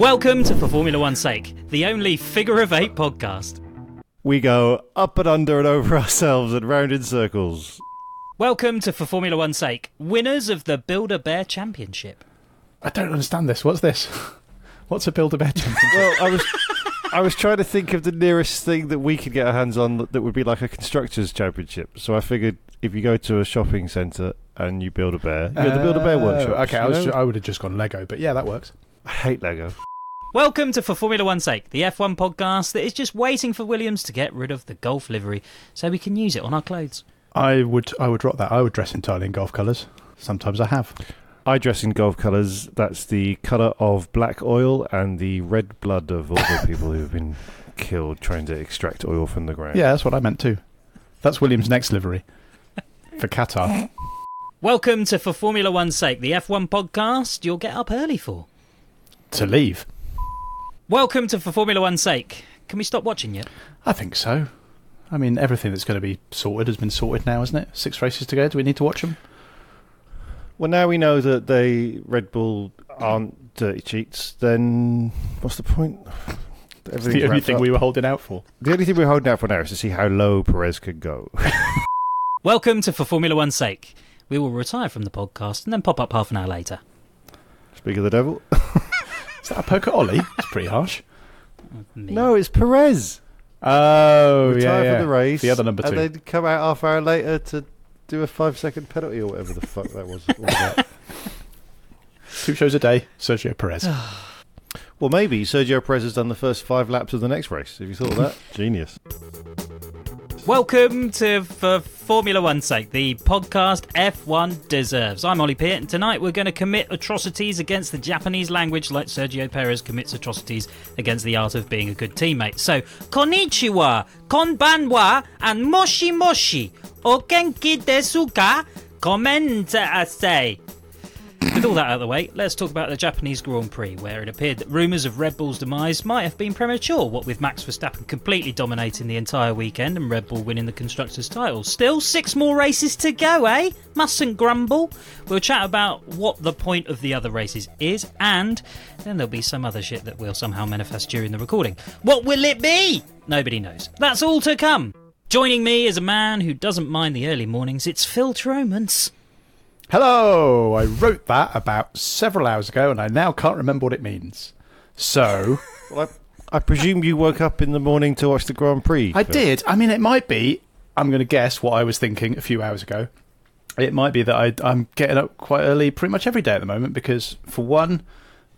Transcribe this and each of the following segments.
Welcome to For Formula One's Sake, the only figure of eight podcast. We go up and under and over ourselves and round in circles. Welcome to For Formula One's Sake, winners of the Build a Bear Championship. I don't understand this. What's this? What's a Build a Bear Championship? Well, I was I was trying to think of the nearest thing that we could get our hands on that would be like a constructors championship. So I figured if you go to a shopping centre and you build a bear, you're the Build a Bear uh, Oh, workshop. Okay, I, was, I would have just gone Lego, but yeah, that works. I hate Lego. Welcome to For Formula One's Sake, the F1 podcast that is just waiting for Williams to get rid of the golf livery so we can use it on our clothes. I would, I would rock that. I would dress entirely in golf colours. Sometimes I have. I dress in golf colours. That's the colour of black oil and the red blood of all the people who have been killed trying to extract oil from the ground. Yeah, that's what I meant too. That's William's next livery for Qatar. Welcome to For Formula One's Sake, the F1 podcast you'll get up early for. To leave. Welcome to For Formula One's Sake. Can we stop watching yet? I think so. I mean, everything that's going to be sorted has been sorted now, isn't it? Six races to go. Do we need to watch them? Well, now we know that they Red Bull aren't dirty cheats. Then what's the point? It's the only thing up. we were holding out for. The only thing we're holding out for now is to see how low Perez could go. Welcome to For Formula One's Sake. We will retire from the podcast and then pop up half an hour later. Speak of the devil. Is that a poke at Ollie? It's pretty harsh. Me. No, it's Perez. Oh, Retire yeah, yeah. for the race. The other number two. And then come out half hour later to do a five second penalty or whatever the fuck that was. all about. Two shows a day. Sergio Perez. well, maybe Sergio Perez has done the first five laps of the next race. Have you thought of that? Genius. Welcome to For Formula One's Sake, the podcast F1 deserves. I'm Ollie Peart, and tonight we're going to commit atrocities against the Japanese language like Sergio Perez commits atrocities against the art of being a good teammate. So, konnichiwa, konbanwa, and moshi moshi. O genki desu ka? Komentasei. With all that out of the way, let's talk about the Japanese Grand Prix, where it appeared that rumours of Red Bull's demise might have been premature, what with Max Verstappen completely dominating the entire weekend and Red Bull winning the Constructors' title. Still, six more races to go, eh? Mustn't grumble. We'll chat about what the point of the other races is, and then there'll be some other shit that will somehow manifest during the recording. What will it be? Nobody knows. That's all to come. Joining me is a man who doesn't mind the early mornings, it's Phill Tromans. Hello! I wrote that about several hours ago and I now can't remember what it means. So, Well, I, I presume you woke up in the morning to watch the Grand Prix. I did. I mean, it might be, I'm going to guess what I was thinking a few hours ago. It might be that I, I'm getting up quite early pretty much every day at the moment because, for one,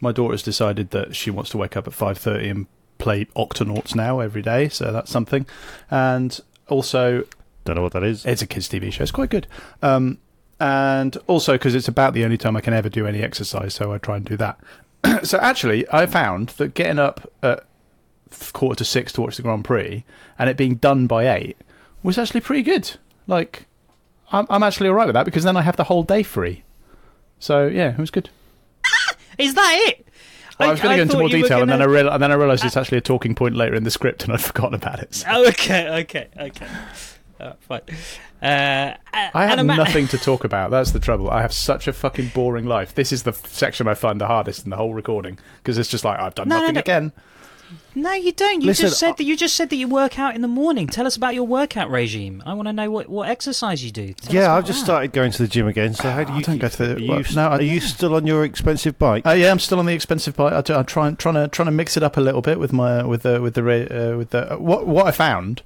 my daughter's decided that she wants to wake up at 5.30 and play Octonauts now every day, so that's something. And also, Don't know what that is. It's a kids' TV show. It's quite good. Um, and also because it's about the only time I can ever do any exercise, so I try and do that. so actually, I found that getting up at quarter to six to watch the Grand Prix and it being done by eight was actually pretty good. Like, I'm, I'm actually all right with that because then I have the whole day free. So yeah, it was good. Is that it? Well, I, was going to go into more detail, and then I gonna- real, and then I realised it's ah. actually a talking point later in the script, and I'd forgotten about it. So Oh, okay, okay, okay. Uh, fine. Uh, I have nothing to talk about. That's the trouble. I have such a fucking boring life. This is the section I find the hardest in the whole recording because it's just like I've done No, no, nothing no. again. No, you don't. You Listen, just said that you just said that you work out in the morning. Tell us about your workout regime. I want to know what, what exercise you do. Tell yeah, I've just that. started going to the gym again. So how do you? I you? don't go to the- Are you, well, st- no, I- are you still on your expensive bike? Uh, yeah, I'm still on the expensive bike. I do, I'm trying trying to trying to mix it up a little bit with my with the with the uh, with the what what I found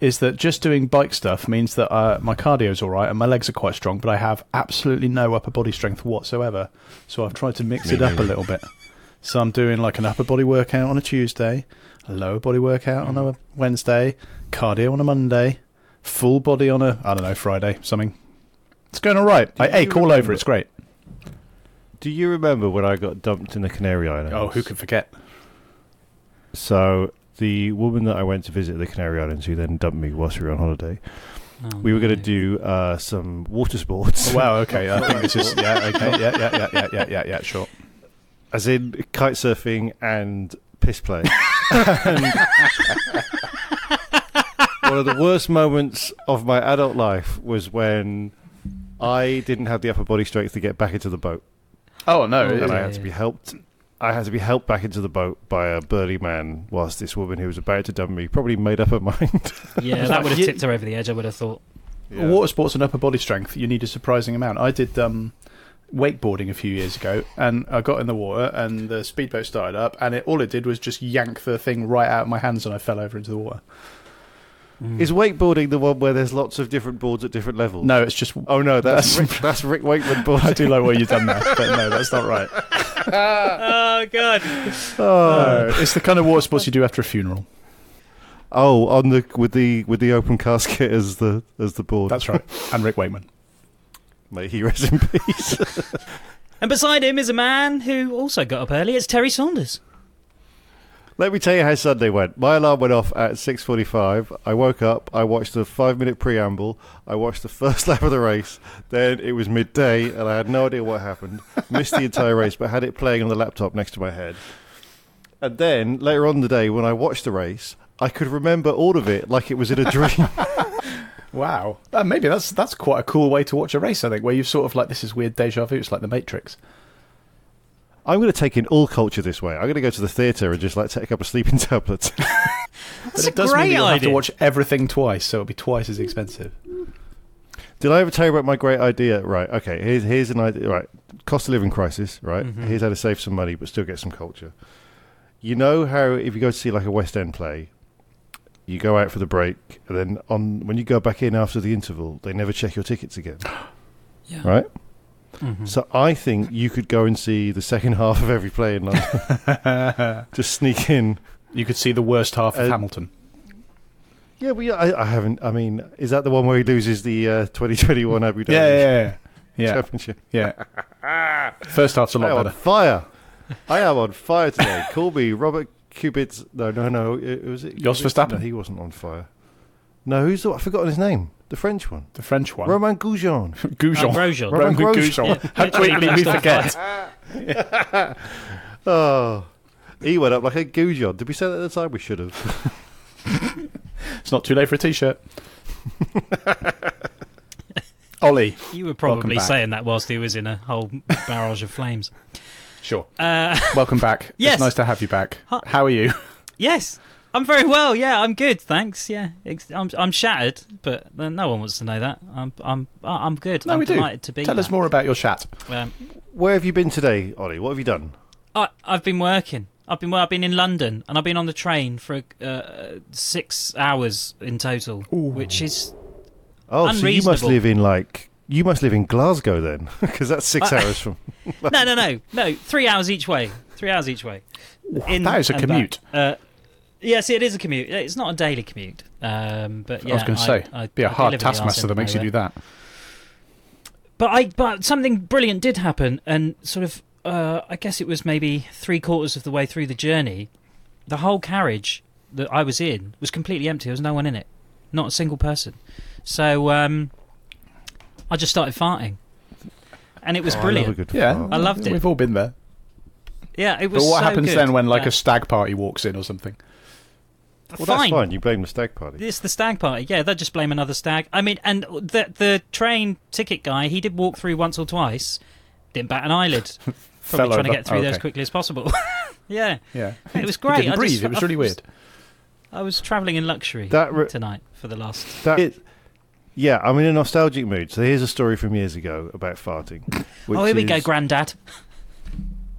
is that just doing bike stuff means that uh, my is all right and my legs are quite strong, but I have absolutely no upper body strength whatsoever. So I've tried to mix it up a little bit. So I'm doing like an upper body workout on a Tuesday, a lower body workout on a Wednesday, cardio on a Monday, full body on a I don't know Friday something. It's going all right. I you ache all over. It's great. Do you remember when I got dumped in the Canary Islands? Oh, who could forget? So the woman that I went to visit the Canary Islands, who then dumped me whilst we were on holiday, Oh, we were going to do uh, some water sports. Oh, wow. Okay. I think this is yeah. Okay. Yeah. Yeah. Yeah. Yeah. Yeah. Yeah. Yeah. Sure. as in kite surfing and piss play. And one of the worst moments of my adult life was when I didn't have the upper body strength to get back into the boat, Oh no. Oh, and it- I had to be helped. I had to be helped back into the boat by a burly man, whilst this woman who was about to dump me probably made up her mind. Yeah, that would have tipped her over the edge. I would have thought. Water sports and upper body strength, you need a surprising amount. I did um, wakeboarding a few years ago, and I got in the water, and the speedboat started up, and it all it did was just yank the thing right out of my hands, and I fell over into the water. Mm. Is wakeboarding the one where there's lots of different boards at different levels? No, it's just. Oh no, that's That's- Rick, that's Rick Wakeman board. I do like what you've done there, but no, that's not right. Oh god. Oh. No, it's the kind of water sports you do after a funeral. Oh, on the with the with the open casket as the as the board. That's right. And Rick Wakeman. May he rest in peace. And beside him is a man who also got up early. It's Terry Saunders. Let me tell you how Sunday went. My alarm went off at six forty-five. I woke up. I watched the five-minute preamble. I watched the first lap of the race. Then it was midday, and I had no idea what happened. Missed the entire race, but had it playing on the laptop next to my head. And then later on in the day, when I watched the race, I could remember all of it like it was in a dream. Wow. Uh, maybe that's that's quite a cool way to watch a race. I think where you've sort of like this is weird deja vu. It's like the Matrix. I'm going to take in all culture this way. I'm going to go to the theatre and just like take a couple of sleeping tablets. But That's a it does great mean you'll have to watch everything twice, so it'll be twice as expensive. Did I ever tell you about my great idea? Right. Okay. Here's here's an idea. Right. Cost of living crisis. Right. Mm-hmm. Here's how to save some money but still get some culture. You know how if you go to see like a West End play, you go out for the break, and then on when you go back in after the interval, they never check your tickets again. Yeah. Right. Mhm. So I think you could go and see the second half of every play in London. Just sneak in. You could see the worst half of Uh, Hamilton. Yeah, but yeah, I, I haven't. I mean, is that the one where he loses the uh, 2021 Abu Dhabi Yeah, yeah, yeah, yeah. Championship? yeah. First half's a I am lot on better. fire. I am on fire today. Call me Robert Cupid's. No, no, no. It, was it. Jos Verstappen? No, he wasn't on fire. No, who's the? I've forgotten his name. The French one. The French one. Romain Goujon. Goujon. Grosjean. Romain Romain Grosjean. Goujon. How quickly we forget. Oh, he went up like a Goujon. Did we say that at the time? We should have. It's not too late for a t-shirt. Ollie. You were probably back. saying that whilst he was in a whole barrage of flames. Sure. Uh, Welcome back. Yes. It's nice to have you back. Hi. How are you? yes, I'm very well. Yeah, I'm good. Thanks. Yeah, I'm I'm shattered, but no one wants to know that. I'm I'm I'm good. No, I'm we do. delighted to be. Tell us more about your chat. Um, Where have you been today, Ollie? What have you done? I I've been working. I've been well, I've been in London and I've been on the train for uh, six hours in total, which is Oh, so you must live in like you must live in Glasgow then, because that's six Uh, hours from. no no no no three hours each way. Three hours each way. In that is a commute. Uh, yes, it is a commute. It's not a daily commute, um, but yeah, I was going to say, I, be a I hard deliver the arse taskmaster that makes you do that. But I but something brilliant did happen, and sort of uh, I guess it was maybe three quarters of the way through the journey, the whole carriage that I was in was completely empty. There was no one in it, not a single person. So um, I just started farting, and it was Oh, I love brilliant. a good Yeah, fart. I loved it. We've all been there. yeah, it was. But what so happens good. then when like Uh, a stag party walks in or something? Well, fine. that's fine. You blame the stag party. It's the stag party. Yeah, they'll just blame another stag. I mean, and the the train ticket guy, he did walk through once or twice, didn't bat an eyelid. Probably Fell trying to get through Oh, there as quickly as possible. Yeah, Yeah, It was He great. didn't I breathe. just- it was I really was- weird. I was travelling in luxury That re- tonight for the last. That is, yeah, I'm in a nostalgic mood. So here's a story from years ago about farting. which oh, here we go, is- Grandad.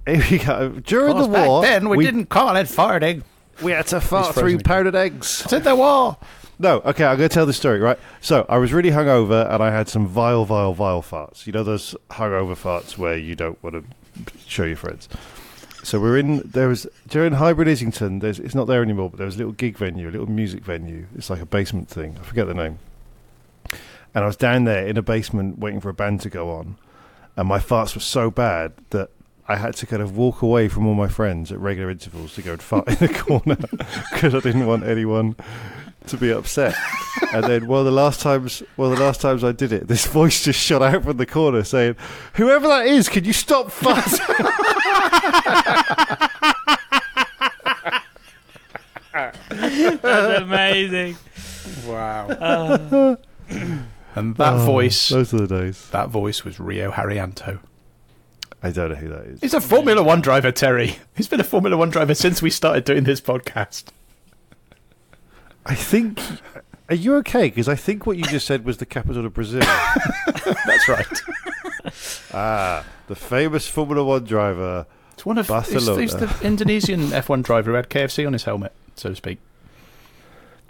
Here we go. During the back war, then we, didn't call it farting. We had to fart frozen through again. powdered eggs. It's in the war. No, okay, I'm going to tell the story, right? So, I was really hungover and I had some vile, vile, vile farts. You know those hungover farts where you don't want to show your friends? So, we're in, there was, during Highbury Islington, there's, it's not there anymore, but there was a little gig venue, a little music venue. It's like a basement thing. I forget the name. And I was down there in a basement waiting for a band to go on. And my farts were so bad that I had to kind of walk away from all my friends at regular intervals to go and fart in the corner because I didn't want anyone to be upset. And then one of the last times, one of the last times I did it, this voice just shot out from the corner saying, "Whoever that is, can you stop farting?" That's amazing. Wow. Uh. and that Oh, voice, Those are the days. that voice was Rio Haryanto. I don't know who that is. He's a Formula One driver, Terry. He's been a Formula One driver since we started doing this podcast. I think. Are you okay? Because I think what you just said was the capital of Brazil. That's right. ah, the famous Formula One driver. It's one of he's, Barcelona. he's the Indonesian F1 driver who had KFC on his helmet, so to speak.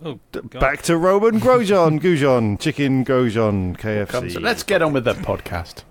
Oh, God. Back to Romain Grosjean, Goujon, chicken Grosjean, KFC. Comes- let's get on with the podcast.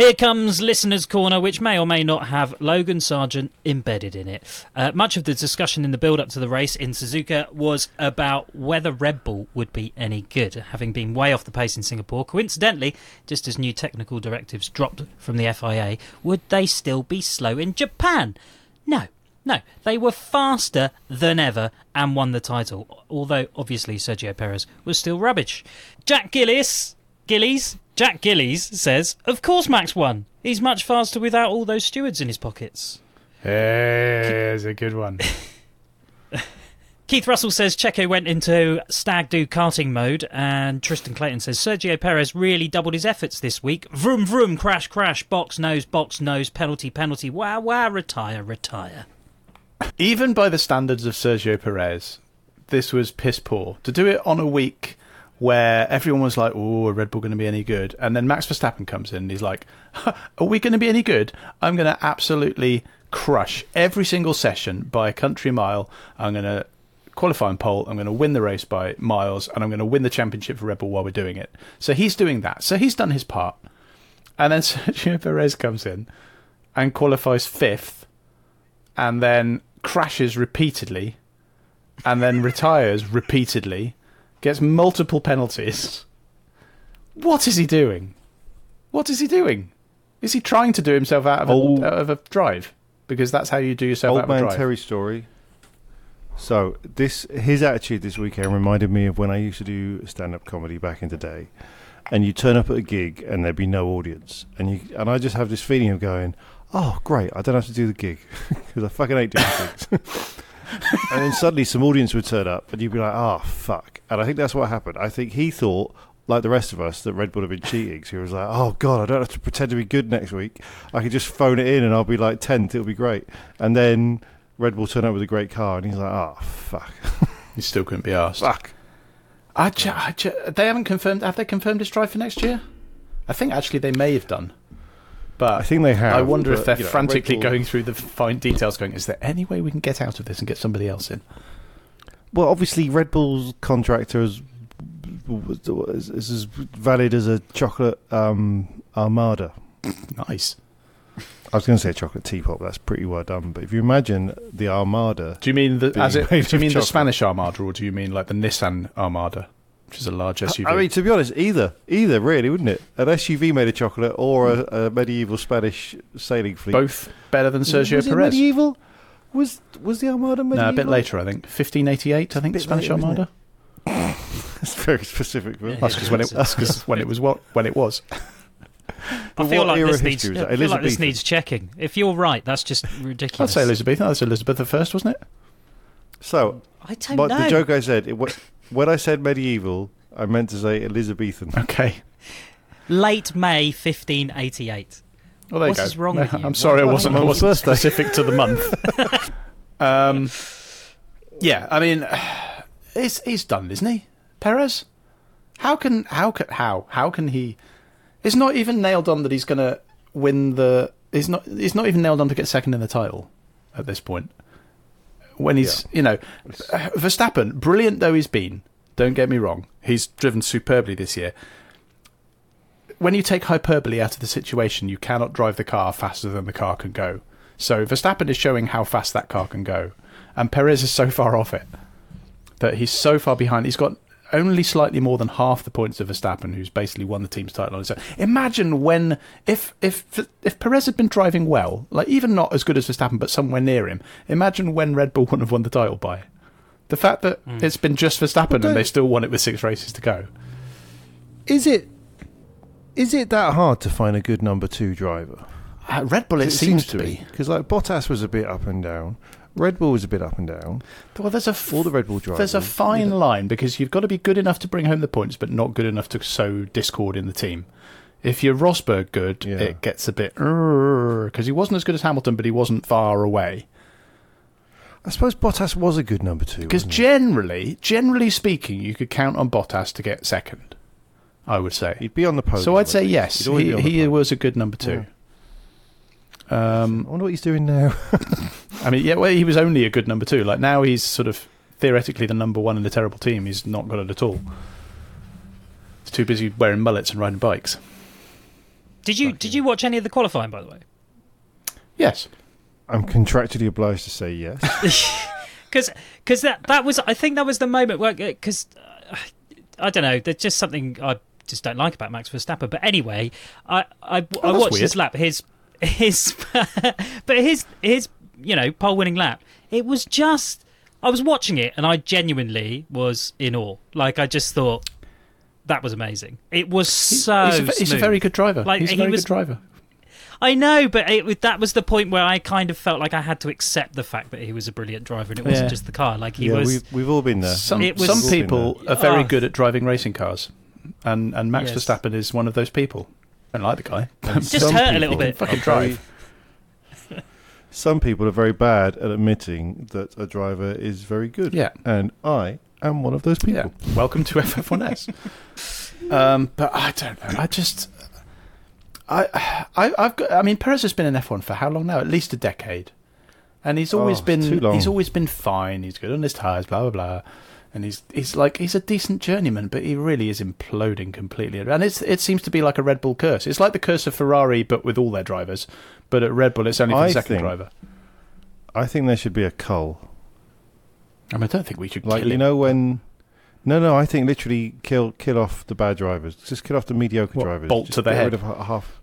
Here comes Listener's Corner, which may or may not have Logan Sargent embedded in it. Uh, much of the discussion in the build up to the race in Suzuka was about whether Red Bull would be any good, having been way off the pace in Singapore. Coincidentally, just as new technical directives dropped from the FIA, would they still be slow in Japan? No. No, they were faster than ever and won the title, although obviously Sergio Perez was still rubbish. Jack Gillis Gillies, Jack Gillies says, Of course Max won. He's much faster without all those stewards in his pockets. There's a good one. Keith Russell says Checo went into stag do karting mode, and Tristan Clayton says Sergio Perez really doubled his efforts this week. Vroom vroom, crash crash, box nose, box nose, penalty penalty, wow wow, retire retire. Even by the standards of Sergio Perez, this was piss poor. To do it on a week where everyone was like, "Oh, are Red Bull going to be any good?" and then Max Verstappen comes in and he's like, "Are we going to be any good? I'm going to absolutely crush every single session by a country mile. I'm going to qualify and pole. I'm going to win the race by miles, and I'm going to win the championship for Red Bull while we're doing it." So he's doing that. So he's done his part, and then Sergio Perez comes in and qualifies fifth and then crashes repeatedly and then retires repeatedly, gets multiple penalties. What is he doing? What is he doing? Is he trying to do himself out of, Old- a, out of a drive? Because that's how you do yourself out of a man drive. Terry story. So this his attitude this weekend reminded me of when I used to do stand up comedy back in the day. And you turn up at a gig and there'd be no audience, and you and I just have this feeling of going, "Oh, great! I don't have to do the gig because I fucking hate doing gigs." and then suddenly some audience would turn up, and you'd be like, "Oh, fuck!" And I think that's what happened. I think he thought, like the rest of us, that Red Bull had been cheating. So he was like, "Oh God, I don't have to pretend to be good next week. I could just phone it in, and I'll be like tenth. It'll be great." And then Red Bull turned up with a great car, and he's like, "Oh fuck, he still couldn't be asked. fuck." I ju- I ju- they haven't confirmed. Have they confirmed his drive for next year? I think actually they may have done. But I think they have. I wonder if they're you know, frantically going through the fine details, going, "Is there any way we can get out of this and get somebody else in?" Well, obviously, Red Bull's contract is, is, is as valid as a chocolate um, armada. Nice. I was going to say chocolate teapot, but that's pretty well done. But if you imagine the armada, Do you mean the as it? Do you mean the. Spanish Armada, or do you mean like the Nissan Armada, which is a large SUV? I mean, to be honest, either, either really, wouldn't it? An SUV made of chocolate or a, a medieval Spanish sailing fleet. both better than Sergio was it Perez. medieval? Was was the armada medieval? No, a bit later, I think. 1588, I think, the Spanish later, Armada. It's very specific. Bill. Yeah. That's because when it that's 'cause when it was what when it was. I feel like era this needs. was I feel like this needs checking. If you're right, that's just ridiculous. I'd say Elizabeth. No, that's Elizabeth the First, wasn't it? So, I don't but know. the joke I said, it, wa- when I said medieval, I meant to say Elizabethan. Okay. Late May 1588. Well, there What you go. is wrong No, with you? I'm sorry, I What- wasn't, I was wasn't specific to the month. um, yeah, I mean, he's he's done, isn't he, Perez? How can how can how how can he? It's not even nailed on that he's going to win the. He's not. He's not even nailed on to get second in the title at this point. When he's, you know, uh, Verstappen, brilliant though he's been. Don't get me wrong, he's driven superbly this year when you take hyperbole out of the situation, you cannot drive the car faster than the car can go. So Verstappen is showing how fast that car can go, and Perez is so far off it that he's so far behind. He's got only slightly more than half the points of Verstappen, who's basically won the team's title on his own. Imagine when if if if Perez had been driving well, like even not as good as Verstappen, but somewhere near him. Imagine when Red Bull wouldn't have won the title by. The fact that it's been just Verstappen and they still won it with six races to go. Is it is it that hard to find a good number two driver? Uh, Red Bull, it, seems, to be. because like Bottas was a bit up and down, Red Bull was a bit up and down. Well, there's a f- All the Red Bull drivers. There's a fine line because you've got to be good enough to bring home the points, but not good enough to sow discord in the team. If you're Rosberg good, Yeah. it gets a bit because he wasn't as good as Hamilton, but he wasn't far away. I suppose Bottas was a good number two. Because generally, generally speaking, you could count on Bottas to get second. I would say. he'd be on the podium. so I'd say yes, he, be on the he was a good number two. Um, I wonder what he's doing now. I mean, yeah, well, he was only a good number two. Like now, he's sort of theoretically the number one in the terrible team. He's not got it at all. He's too busy wearing mullets and riding bikes. Did you did you watch any of the qualifying by the way? Yes, I'm contractually obliged to say yes. Because because that that was I think that was the moment where because uh, I don't know there's just something I just don't like about Max Verstappen. But anyway, I I, I Oh, that's watched his lap his his but his his you know pole winning lap. It was just I was watching it and I genuinely was in awe. Like I just thought that was amazing. It was so he's, a, he's a very good driver. Like, he's a he very was- good driver. I know, but it, that was the point where I kind of felt like I had to accept the fact that he was a brilliant driver, and it wasn't Yeah. just the car. Like he yeah, was. we've, we've all been there. Some was- some We've all been people are very Oh. good at driving racing cars, and and Max Yes. Verstappen is one of those people. I don't like the guy. just Some hurt a little bit. Fucking drive. Some people are very bad at admitting that a driver is very good. Yeah. And I am one of those Yeah. people. Welcome to FF1S. um, but I don't know. I just. I, I, I've got. I mean, Perez has been in F1 for how long now? At least a decade, and he's always Oh, been. too long. He's always been fine. He's good on his tires. Blah blah blah. And he's he's like he's a decent journeyman, but he really is imploding completely. And it's it seems to be like a Red Bull curse. It's like the curse of Ferrari, but with all their drivers. But at Red Bull, it's only for I the second think- driver. I think there should be a cull. I mean, I don't think we should Like you him. know when. No, no. I think literally kill kill off the bad drivers. Just kill off the mediocre What, drivers. bolt Just to the head? Rid of half.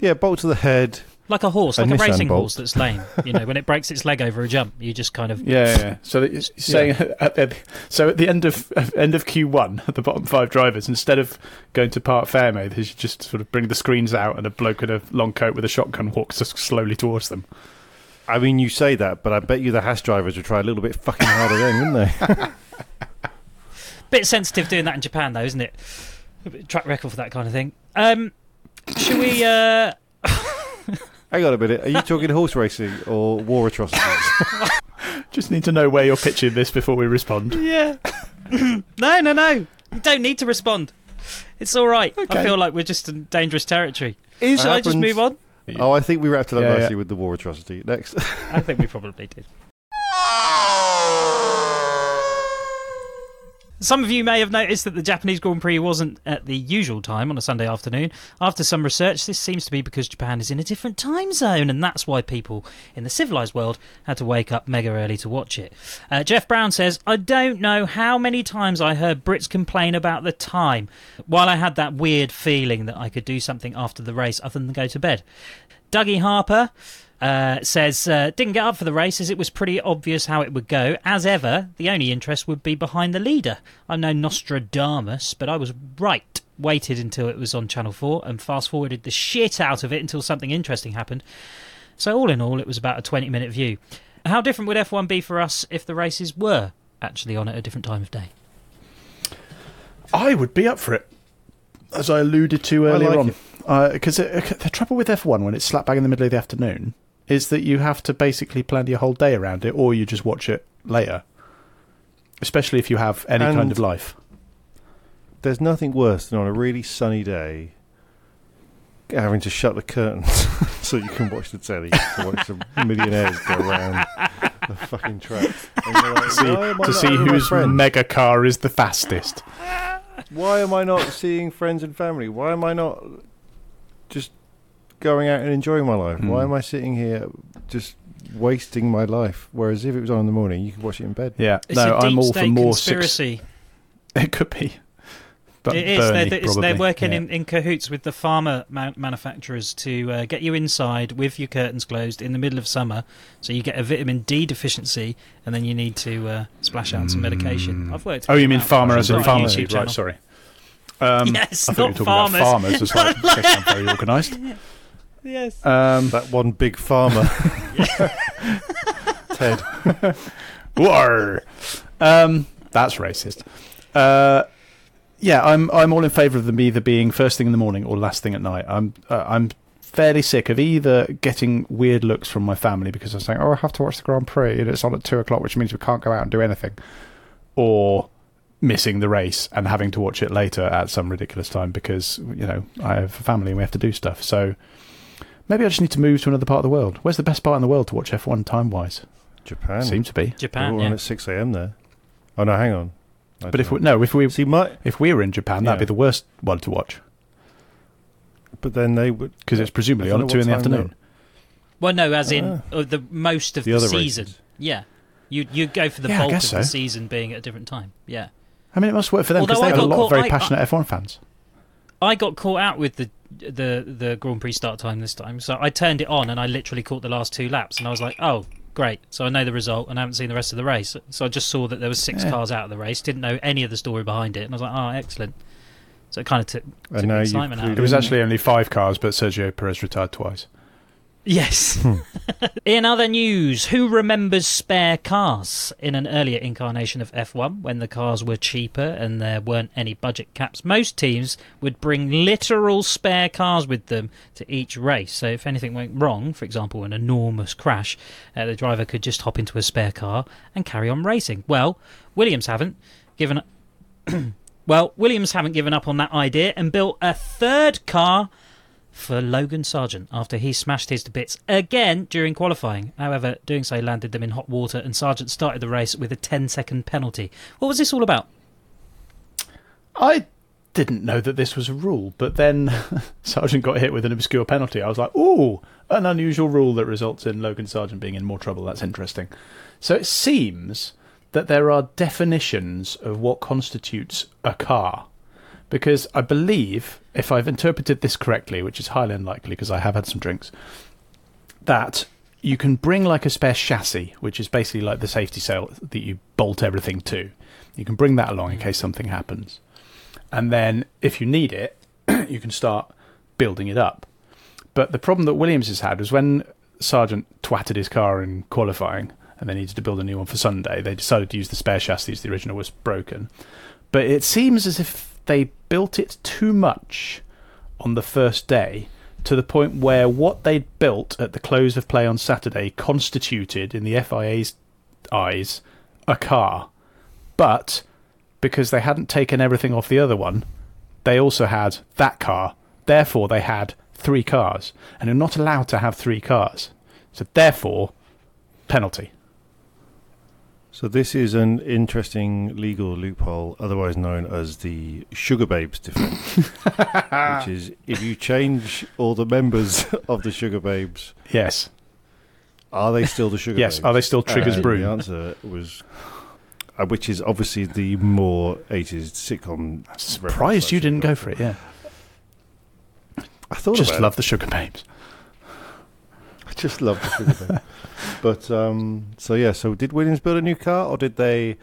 Yeah, bolt to the head. Like a horse, A like a, racing Bolt. horse that's lame. You know, when it breaks its leg over a jump, you just kind of Yeah, yeah. yeah. So that you're saying at the, so at the end of end of Q one, at the bottom five drivers, instead of going to parc fermé, they should just sort of bring the screens out and a bloke in a long coat with a shotgun walks us slowly towards them. I mean, you say that, but I bet you the Haas drivers would try a little bit fucking harder then, wouldn't they? bit sensitive doing that in Japan, though, isn't it? Track record for that kind of thing. Um, should we? Uh, Hang on a minute. Are you talking horse racing or war atrocities? Just need to know where you're pitching this before we respond. yeah. no, no, no. You don't need to respond. It's all right. I feel like we're just in dangerous territory. Is Shall I just move on? Oh, I think we wrapped it up Yeah, nicely yeah. with the war atrocity. Next. I think we probably did. Some of you may have noticed that the Japanese Grand Prix wasn't at the usual time on a Sunday afternoon. After some research, this seems to be because Japan is in a different time zone, and that's why people in the civilized world had to wake up mega early to watch it. Uh, Jeff Brown says, I don't know how many times I heard Brits complain about the time, while I had that weird feeling that I could do something after the race other than go to bed. Dougie Harper uh, says, uh, didn't get up for the race as it was pretty obvious how it would go. As ever, the only interest would be behind the leader. I'm no Nostradamus, but I was right. Waited until it was on Channel 4 and fast forwarded the shit out of it until something interesting happened. So, all in all, it was about a 20 minute view. How different would F1 be for us if the races were actually on at a different time of day? I would be up for it, as I alluded to earlier like on. it. Because the trouble with F1 when it's slap bang in the middle of the afternoon is that you have to basically plan your whole day around it, or you just watch it later. Especially if you have any kind of life. There's nothing worse than on a really sunny day having to shut the curtains so you can watch the telly to watch the millionaires go around the fucking track. And like, See, why am I to see whose mega car is the fastest. Why am I not seeing friends and family? Why am I not just going out and enjoying my life? Why Hmm. am I sitting here just wasting my life? Whereas if it was on in the morning, you could watch it in bed. Yeah, It's no, a deep I'm all state for more six. conspiracy. It could be. But it is. Bernie, they're, it's- they're working Yeah. in, in cahoots with the pharma ma- manufacturers to uh, get you inside with your curtains closed in the middle of summer, so you get a vitamin D deficiency, and then you need to uh, splash out some medication. I've worked. Oh, you mean out. farmer as in I've got a farmer? YouTube Right, channel. sorry. Um, Yes, I thought you were not talking farmers. about farmers. It's like, they sound very organised. Yes. Um, That one big farmer. Ted. War. Um, that's racist. Uh, yeah, I'm I'm all in favour of them either being first thing in the morning or last thing at night. I'm uh, I'm fairly sick of either getting weird looks from my family because I'm saying, oh, I have to watch the Grand Prix and it's on at two o'clock, which means we can't go out and do anything, or missing the race and having to watch it later at some ridiculous time because you know I have a family and we have to do stuff. So maybe I just need to move to another part of the world. Where's the best part in the world to watch F1 time wise? Japan. Seems to be. They're Japan. all on Yeah. at 6 a.m. there. Oh, no, hang on. I But if we, no, if we See, my. If we were in Japan, that'd Yeah. be the worst one to watch But then they would. because it's presumably on at two in the afternoon. Well, no, as in Ah. uh, the most of The the, other season. races. Yeah. You you go for the Yeah, bulk of guess the season being at a different time. Yeah. I mean, it must work for them because they I have a got lot of very I- passionate F1 fans. I got caught out with the the the Grand Prix start time this time, so I turned it on and I literally caught the last two laps, and I was like, "Oh, great!" So I know the result, and I haven't seen the rest of the race. So I just saw that there was six Yeah. cars out of the race, didn't know any of the story behind it, and I was like, "Oh, excellent!" So it kind of took, took And the now you've excitement out. It was actually only five cars, but Sergio Perez retired twice. Yes. Hmm. in other news, who remembers spare cars? In an earlier incarnation of F1, when the cars were cheaper and there weren't any budget caps, most teams would bring literal spare cars with them to each race. So if anything went wrong, for example, an enormous crash, uh, the driver could just hop into a spare car and carry on racing. Well, Williams haven't given. well, Williams haven't given up on that idea and built a third car for Logan Sargent after he smashed his to bits again during qualifying. However, doing so landed them in hot water, and Sargent started the race with a 10 second penalty. What was this all about? I didn't know that this was a rule, but then Sargent got hit with an obscure penalty. I was like, ooh, an unusual rule that results in Logan Sargent being in more trouble. That's interesting. So it seems that there are definitions of what constitutes a car. Because I believe, if I've interpreted this correctly, which is highly unlikely because I have had some drinks, that you can bring like a spare chassis, which is basically like the safety cell that you bolt everything to. You can bring that along in case something happens. And then if you need it, you can start building it up. But the problem that Williams has had was when Sargent twatted his car in qualifying and they needed to build a new one for Sunday, they decided to use the spare chassis. The original was broken. But it seems as if they built it too much on the first day to the point where what they'd built at the close of play on Saturday constituted, in the FIA's eyes, a car. But because they hadn't taken everything off the other one, they also had that car. Therefore, they had three cars. And they're not allowed to have three cars. So, therefore, penalty. So this is an interesting legal loophole, otherwise known as the Sugababes defense, which is if you change all the members of the Sugababes, Yes. are they still the Sugar Yes. Babes? Are they still Triggers And Broom? The answer was, uh, which is obviously the more 80s sitcom. Surprised you didn't go for it, yeah. I thought Just love it. the Sugababes. I just love the Sugababes. But um, so yeah, so did Williams build a new car, or did they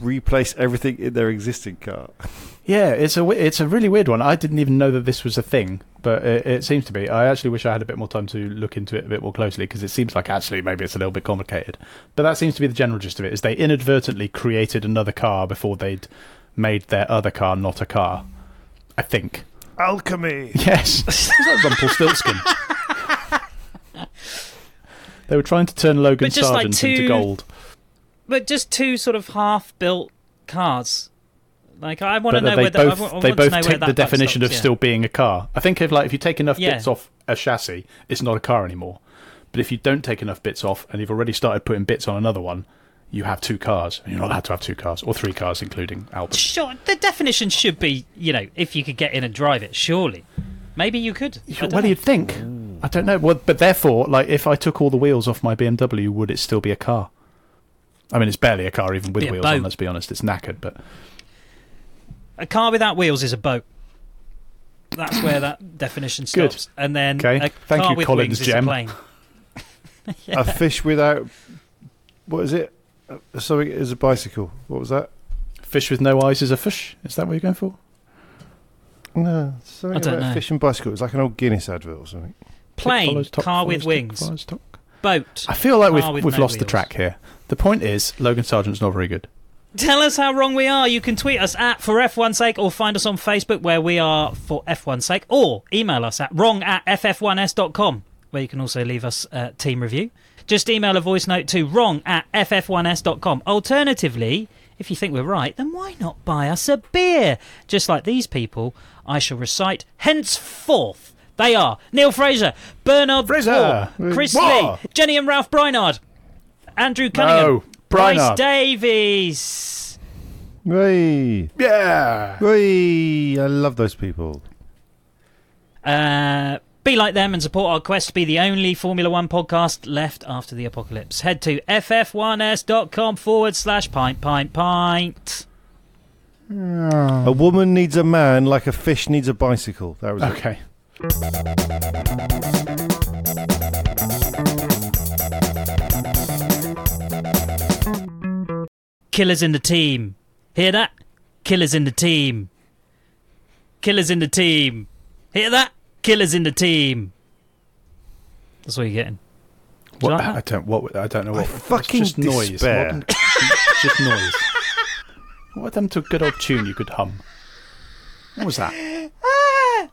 replace everything in their existing car? Yeah, it's a it's a really weird one. I didn't even know that this was a thing, but it, it seems to be. I actually wish I had a bit more time to look into it a bit more closely because it seems like actually maybe it's a little bit complicated. But that seems to be the general gist of it: is they inadvertently created another car before they'd made their other car not a car. I think. Alchemy. Yes, is that Rumpelstiltskin? they were trying to turn Logan But like Sargent into gold. But just two sort of half-built cars. Like I want to know they where the, I both I they both take the definition stops, of yeah. still being a car. I think if like if you take enough Yeah. bits off a chassis, it's not a car anymore. But if you don't take enough bits off and you've already started putting bits on another one, you have two cars. And you're not allowed to have two cars or three cars, including Albert. Sure, the definition should be, you know, if you could get in and drive it. Surely, maybe you could. I don't What do know. you think? I don't know. Well, but therefore, like, if I took all the wheels off my BMW, would it still be a car? I mean, it's barely a car, even with Be a wheels on. Let's be honest, it's knackered. But A car without wheels is a boat. That's where that definition Good. stops. And then Okay. a Thank car you, with Collins wings is Gem. a plane. A fish without. What is it? Uh, Something is a bicycle. What was that? fish with no eyes is a fish. Is that what you're going for? No, something I don't about know. fish and bicycle. It's like an old Guinness advert or something. Plane, Follows top, car follows with top, wings, follows top. boat. I feel like we've we've no lost the track here. The point is, Logan Sargent's not very good. Tell us how wrong we are. You can tweet us at for F1's sake or find us on Facebook where we are for F1's sake or email us at wrong at ff1s.com where you can also leave us a team review. Just email a voice note to wrong at ff1s.com. Alternatively, if you think we're right, then why not buy us a beer? Just like these people, I shall recite henceforth. They are Neil Fraser, Bernard Fraser! Waugh, Chris Waugh! Lee, Jenny and Ralph Brynard, Andrew Cunningham, No, Bryce Brynard. Davies. Hey, Yeah. hey! I love those people. Uh, be like them and support our quest to be the only Formula One podcast left after the apocalypse. Head to ff1s.com forward slash pint pint pint. A woman needs a man like a fish needs a bicycle. That was it. Okay. Killers in the team. Hear that? Killers in the team. Killers in the team. Hear that? Killers in the team. That's what you're getting. Do you What, like that? I don't. What I don't know. I What fucking it's just noise. despair. Modern- just noise. What happened to a good old tune you could hum? What was that? Ah!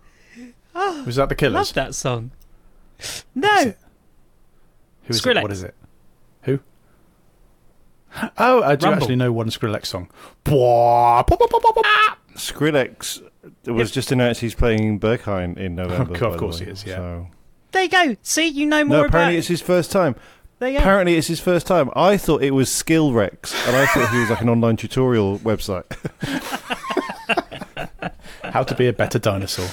Was that the Killers? I love that song. No. Who is Skrillex. it? What is it? Who? Oh, I do Rumble. actually know one Skrillex song. Bwah, pop. Ah! Skrillex was just announced he's playing Berghain in November. Of course way, he is, yeah. So. There you go. See, you know more No, about apparently it's his first time. There you go. Apparently it's his first time. I thought it was Skillrex, and I thought he was like an online tutorial website. How to be a better dinosaur.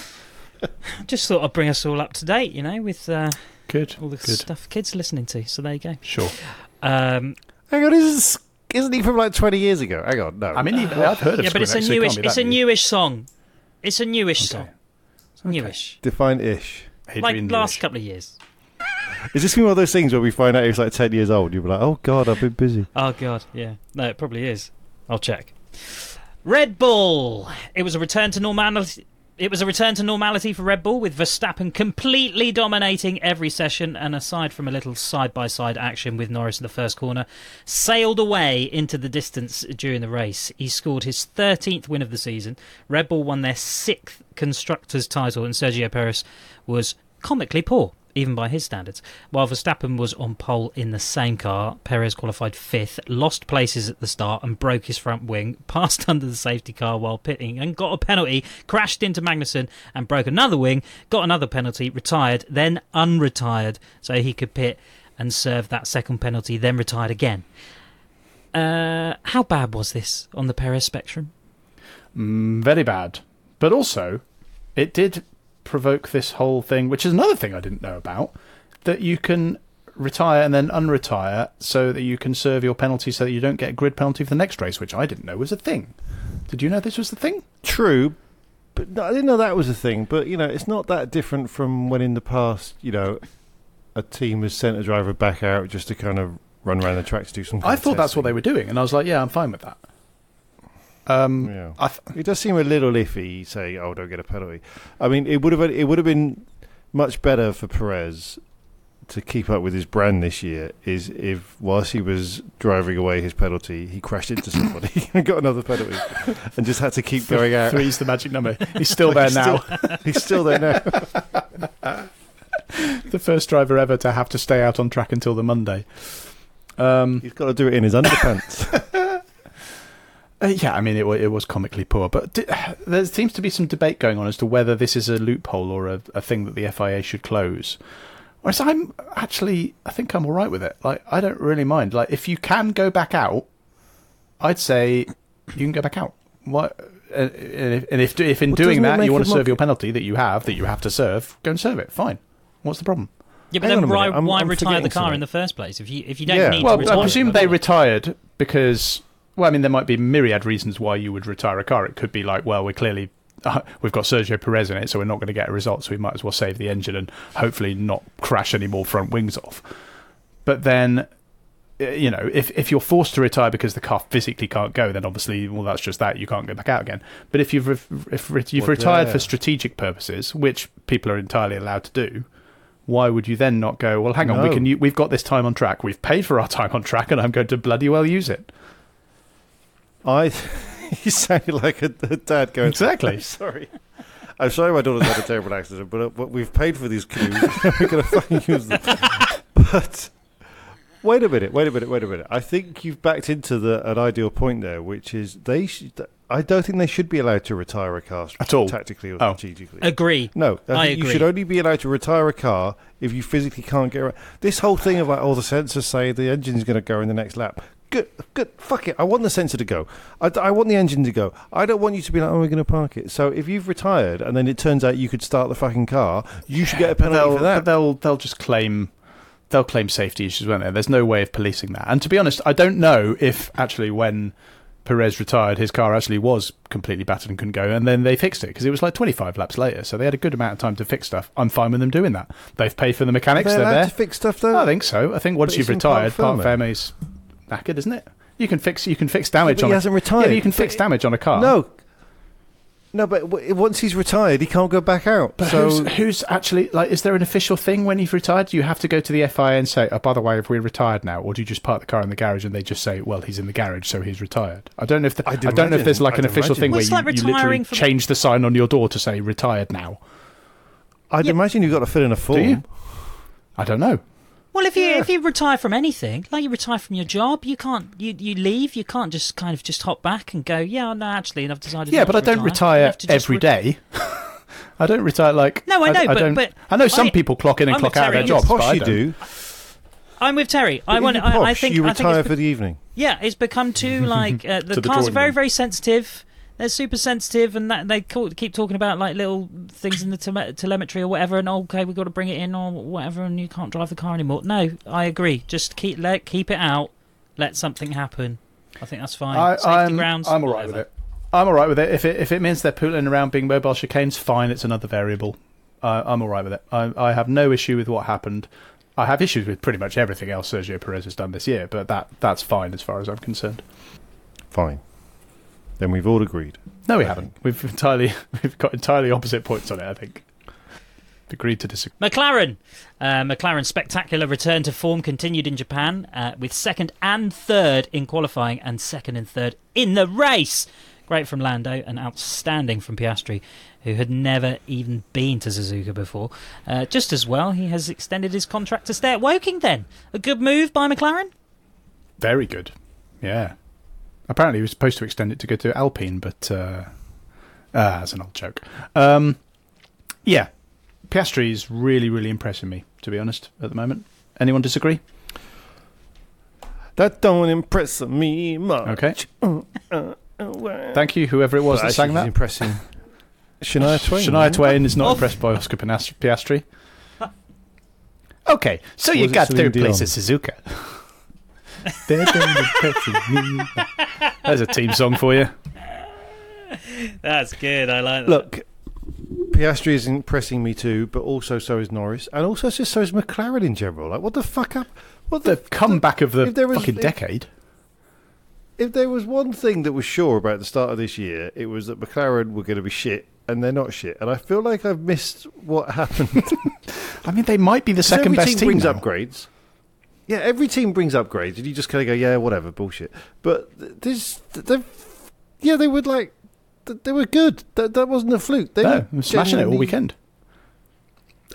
Just thought I'd bring us all up to date, you know, with uh, Good. all the Good. stuff kids are listening to. So there you go. Sure. Um, Hang on, is isn't he from like 20 years ago? Hang on, no. I mean, even- I've heard of yeah, but it's a Skrillex, so it newish. It's that a new. newish song. It's a newish Okay. song. It's newish. define ish. Adrian Like Newish. last couple of years. Is this one of those things where we find out he's like 10 years old? You'll be like, oh god, I've been busy. Oh god, yeah. No, it probably is. I'll check. Red Bull. It was a return to normality. It was a return to normality for Red Bull, with Verstappen completely dominating every session, and aside from a little side-by-side action with Norris in the first corner, sailed away into the distance during the race. He scored his 13th win of the season. Red Bull won their sixth constructors' title, and Sergio Perez was comically poor even by his standards. While Verstappen was on pole in the same car, Perez qualified fifth, lost places at the start and broke his front wing, passed under the safety car while pitting and got a penalty, crashed into Magnussen and broke another wing, got another penalty, retired, then unretired so he could pit and serve that second penalty, then retired again. Uh, how bad was this on the Perez spectrum? Mm, very bad. But also, it did provoke this whole thing, which is another thing I didn't know about, that you can retire and then unretire so that you can serve your penalty so that you don't get a grid penalty for the next race, which I didn't know was a thing. Did you know this was the thing? True, but no, I didn't know that was a thing. But you know, it's not that different from when in the past, you know, a team has sent a driver back out just to kind of run around the track to do some. Kind I thought that's what they were doing, and I was like, yeah, I'm fine with that. Um, Yeah. I th- It does seem a little iffy. Say, oh, don't get a penalty. I mean, it would have it would have been much better for Perez to keep up with his brand this year is if, whilst he was driving away his penalty, he crashed into somebody and got another penalty, and just had to keep going out. Three's the magic number. He's still there He's now. still- he's still there now. the first driver ever to have to stay out on track until the Monday. Um, He's got to do it in his underpants. Uh, yeah, I mean, it, it was comically poor, but d- there seems to be some debate going on as to whether this is a loophole or a, a thing that the FIA should close. Whereas I'm actually, I think I'm all right with it. Like, I don't really mind. Like, if you can go back out, I'd say you can go back out. What? And if, and if, if in Well, doing that you want to serve your penalty that you have, that you have to serve, go and serve it. Fine. What's the problem? Yeah, but Hang then a why, minute, I'm- why I'm retire the forgetting car in the first place if you if you don't Yeah. need Well, to retire? I presume it? they retired because. Well, I mean, there might be myriad reasons why you would retire a car. It could be like, well, we're clearly uh, we've got Sergio Perez in it, so we're not going to get a result, so we might as well save the engine and hopefully not crash any more front wings off. But then, uh, you know, if if you're forced to retire because the car physically can't go, then obviously, well, that's just that. You can't go back out again. But if you've re- if re- you've Well, retired yeah. for strategic purposes, which people are entirely allowed to do, why would you then not go? Well, hang on, we can. We've got this time on track. We've paid for our time on track, and I'm going to bloody well use it. I, you sounded like a, a dad going. Exactly. I'm sorry. I'm sorry my daughter's had a terrible accident, but, uh, but we've paid for these canoes. We're going to fucking use them. But wait a minute, wait a minute, wait a minute. I think you've backed into the an ideal point there, which is they should. I don't think they should be allowed to retire a car At all. tactically or Oh. strategically. Agree. No, I I think you should only be allowed to retire a car if you physically can't get around. This whole thing of like, oh, the sensors say the engine's going to go in the next lap. Good, good. Fuck it. I want the sensor to go. I want the engine to go. I don't want you to be like, oh, we're going to park it. So if you've retired and then it turns out you could start the fucking car, you should get a penalty they'll, for that. they'll they'll just claim they'll claim safety issues, won't they? There's no way of policing that. And to be honest, I don't know if actually when Perez retired, his car actually was completely battered and couldn't go, and then they fixed it because it was like 25 laps later, so they had a good amount of time to fix stuff. I'm fine with them doing that. They've paid for the mechanics; they they're there. to fix stuff though? I think so. I think once But you've it's in part retired, parc fermé. Fairmay's knackered, isn't it? You can fix you can fix damage but on. he a- hasn't Yeah, retired. but you can But fix damage on a car. No. No, but w- once he's retired, he can't go back out. But so who's, who's actually like? Is there an official thing when you've retired? Do you have to go to the FIA and say, "Oh, by the way, if we're retired now," or do you just park the car in the garage and they just say, "Well, he's in the garage, so he's retired"? I don't know if the, I, I'd don't know if there's like an I'd official imagine. thing Well, where it's you, like you literally from- change the sign on your door to say "retired now." I'd Yeah. imagine you've got to fill in a form. you? I don't know. Well, if you if you retire from anything, like you retire from your job, you can't you you leave. You can't just kind of just hop back and go, yeah, no, actually, I've decided. Yeah, not but to I don't You retire have every re- day. I don't retire like. No, I know, but- don't- but I know some I- people clock in and I'm clock out of their Terry. jobs. Posh but I you don't. I'm with Terry. I want. if I, I think. you I think retire for the evening. yeah, it's become too like uh, the To the cars are very room. very sensitive. They're super sensitive, and that they keep talking about like little things in the tele- telemetry or whatever. And oh, okay, we've got to bring it in or whatever, and you can't drive the car anymore. No, I agree. Just keep let keep it out. Let something happen. I think that's fine. I, Safety I'm, grounds. I'm all right with it. I'm all right with it. If it if it means they're pooling around being mobile chicanes, fine. It's another variable. I I'm all right with it. I, I have no issue with what happened. I have issues with pretty much everything else Sergio Perez has done this year, but that that's fine as far as I'm concerned. Fine. Then we've all agreed. No, we I haven't. We've entirely we've got entirely opposite points on it. I think. Agreed to disagree. McLaren. Uh, McLaren's spectacular return to form continued in Japan uh, with second and third in qualifying and second and third in the race. Great from Lando and outstanding from Piastri, who had never even been to Suzuka before. Uh, just as well, he has extended his contract to stay at Woking then. A good move by McLaren? Very good. Yeah. Apparently, he was supposed to extend it to go to Alpine, but uh, ah, that's an old joke. Um, yeah, Piastri is really, really impressing me, to be honest, at the moment. Anyone disagree? That don't impress me much. Okay. Uh, Thank you, whoever it was Well, that sang that. impressing Shania Twain. Shania Twain is not Oh. impressed by Oscar Piastri. Okay, so you Was it got Celine third place at Suzuka. They're done impressing me. There's a team song for you. That's good. I like that. Look, Piastri is impressing me too, but also so is Norris, and also just so is McLaren in general. Like, what the fuck up? What The the? comeback of the if there was- fucking if- decade. If there was one thing that was sure about the start of this year, it was that McLaren were going to be shit, and they're not shit. And I feel like I've missed what happened. I mean, they might be the second best team team. brings now. upgrades. Yeah, every team brings upgrades, and you just kind of go, yeah, whatever, bullshit. But this, they, yeah, they were like, they were good. That that wasn't a fluke. They No, were smashing it all weekend.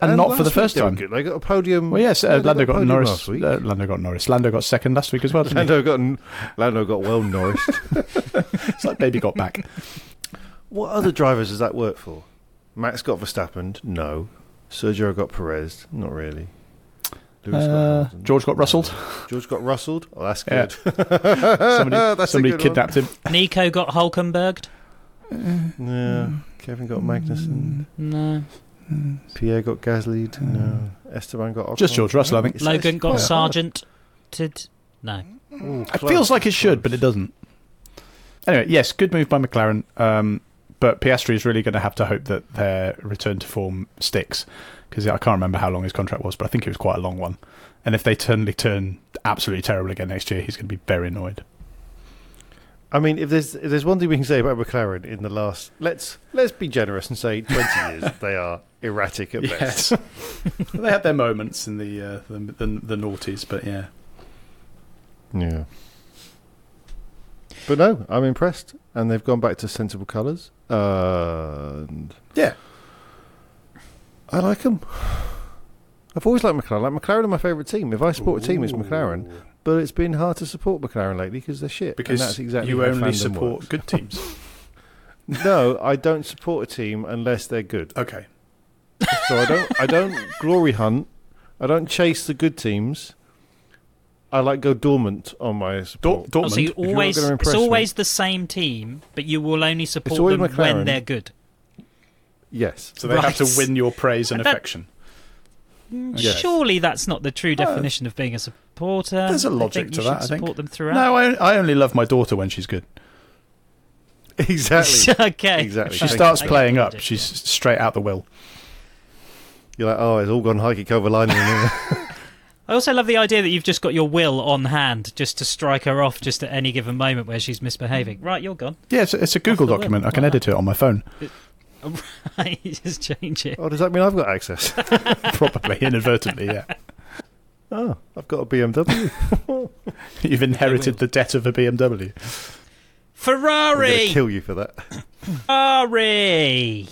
And, not for the first time. good. They got a podium. Well, yes, uh, Lando a got Norris. last week. Uh, Lando got Norris. Lando got second last week as well? Lando got Lando got well Norris. It's like baby got back. what other drivers does that work for? Max got Verstappen. No. Sergio got Perez. Not really. Lewis got Uh, George got rustled. George got rustled. Oh, that's Yeah. good. Somebody, That's somebody good kidnapped him. Nico got Hulkenberged. Yeah. Kevin got Magnussen. No. Pierre got Gasly. No. Esteban got. Ocon. Just George Russell, I think. It's- Logan got quite hard. Sargent. Tid. No. Ooh, It feels like it should, but it doesn't. Anyway, yes, good move by McLaren. Um, but Piastri is really going to have to hope that their return to form sticks because I can't remember how long his contract was, but I think it was quite a long one. And if they suddenly turn absolutely terrible again next year, he's going to be very annoyed. I mean, if there's if there's one thing we can say about McLaren in the last, let's let's be generous and say 20 years, they are erratic at best. they had their moments in the, uh, the the the noughties, but yeah. Yeah. But no, I'm impressed, and they've gone back to sensible colours. Uh, and Yeah. I like them. I've always liked McLaren. Like McLaren are my favourite team. If I support a team, it's McLaren. But it's been hard to support McLaren lately because they're shit. Because and that's exactly you only support works. good teams. No, I don't support a team unless they're good. okay. So I don't I don't glory hunt. I don't chase the good teams. I like go dormant on my support. Dor- Oh, so you you're always it's me- always the same team, but you will only support always them when they're good. yes. So they have to win your praise and And that- affection. Mm, yes. Surely that's not the true definition of being a supporter. There's a I think logic you to should that, I think. Support them throughout. No, I, I only love my daughter when she's good. Exactly. okay. Exactly. She Thank starts you. playing up. She's straight out the will. You're like, oh, it's all gone hikey cover lining. I also love the idea that you've just got your will on hand just to strike her off just at any given moment where she's misbehaving. Right, you're gone. Yeah, it's, it's a Google the will. document. I can Wow. edit it on my phone. Right, you just change it. oh, does that mean I've got access? Probably inadvertently, yeah. oh, I've got a BMW. You've inherited the debt of a BMW. I'm going Ferrari! kill you for that. Ferrari!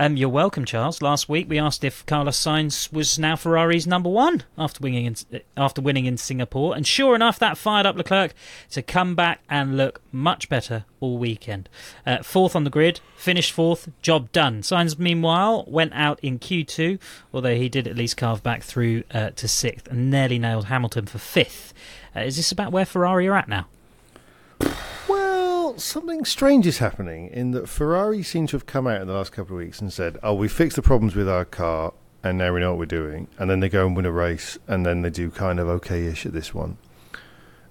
Um, you're welcome, Charles. Last week we asked if Carlos Sainz was now Ferrari's number one after winning in, after winning in Singapore, and sure enough, that fired up Leclerc to come back and look much better all weekend. Uh, fourth on the grid, finished fourth, job done. Sainz, meanwhile, went out in Q2, although he did at least carve back through uh, to sixth and nearly nailed Hamilton for fifth. Uh, is this about where Ferrari are at now? Well, something strange is happening in that Ferrari seem to have come out in the last couple of weeks and said, "Oh, we fixed the problems with our car, and now we know what we're doing." And then they go and win a race, and then they do kind of okay-ish at this one.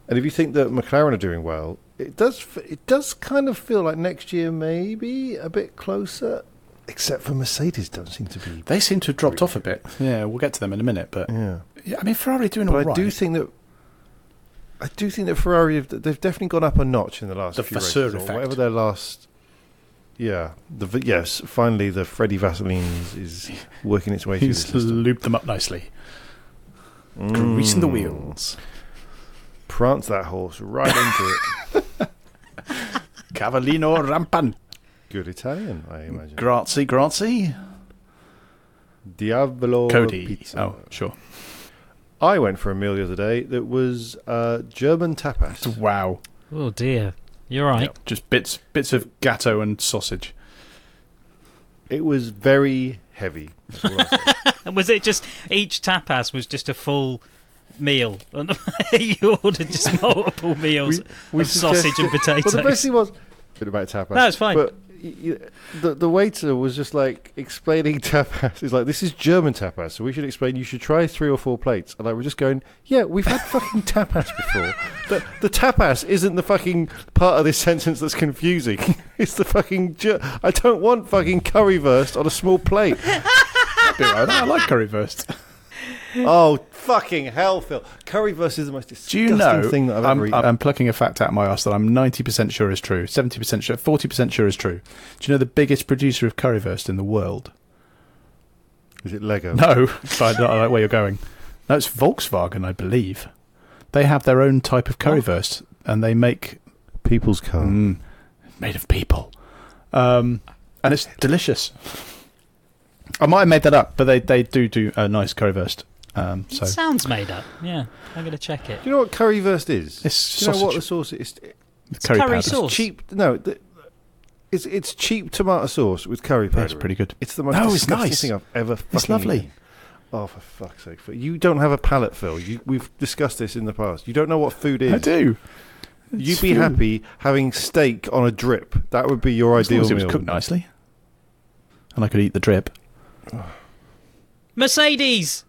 And if you think that McLaren are doing well, it does it does kind of feel like next year maybe a bit closer. Except for Mercedes, don't seem to be. They seem to have dropped off a bit. Yeah, we'll get to them in a minute. But Yeah. yeah, I mean, Ferrari doing But all I right. do think that I do think that Ferrari have, they've definitely gone up a notch in the last The few Vasseur races, or whatever their last. Yeah, the yes, finally the Freddie Vaseline is, working its way through the He's looped them up nicely. Greasing the Mm. wheels. Prance that horse right into it. Cavallino rampan. Good Italian, I imagine. Grazie, grazie. Diavolo Cody. pizza. Oh, sure. I went for a meal the other day that was uh, German tapas. Wow. Oh dear, you're right. Just bits bits of gatto and sausage. It was very heavy. is all I'll say. And was it just each tapas was just a full meal? you ordered just multiple meals we of sausage and suggested- potatoes. Well, the best thing was bit about tapas. No, it's fine. But the the waiter was just like explaining tapas. He's like, "This is German tapas, so we should explain. You should try three or four plates." And I was just going, "Yeah, we've had fucking tapas before. The the tapas isn't the fucking part of this sentence that's confusing. it's the fucking. Ger- I don't want fucking curry currywurst on a small plate. Be right. I like curry currywurst. Oh, fucking hell, Phil. Currywurst is the most Do disgusting you know? thing that I've I'm, ever eaten. I'm plucking a fact out of my ass that I'm 90% sure is true, 70% sure, 40% sure is true. Do you know the biggest producer of currywurst in the world? is it Lego? No, I don't like where you're going. No, it's Volkswagen, I believe. They have their own type of currywurst, and they make People's car. mm, made of people, um, and it's delicious. I might have made that up, but they, they do do a nice currywurst. Um, so It sounds made up. Yeah, I'm going to check it. Do you know what currywurst is? It's Do you know what the sauce is? with curry, curry powder. sauce. Cheap. No, the, it's it's cheap tomato sauce with curry powder. Yeah, it's pretty good. It's the most No, it's disgusting nice. thing I've ever. Fucking It's lovely. eaten. Oh, for fuck's sake! Phil. You don't have a palate, Phil. You, we've discussed this in the past. You don't know what food is. I do. You'd It's be food. happy having steak on a drip. That would be your As long ideal as it was meal. cooked nicely, and I could eat the drip. Mercedes!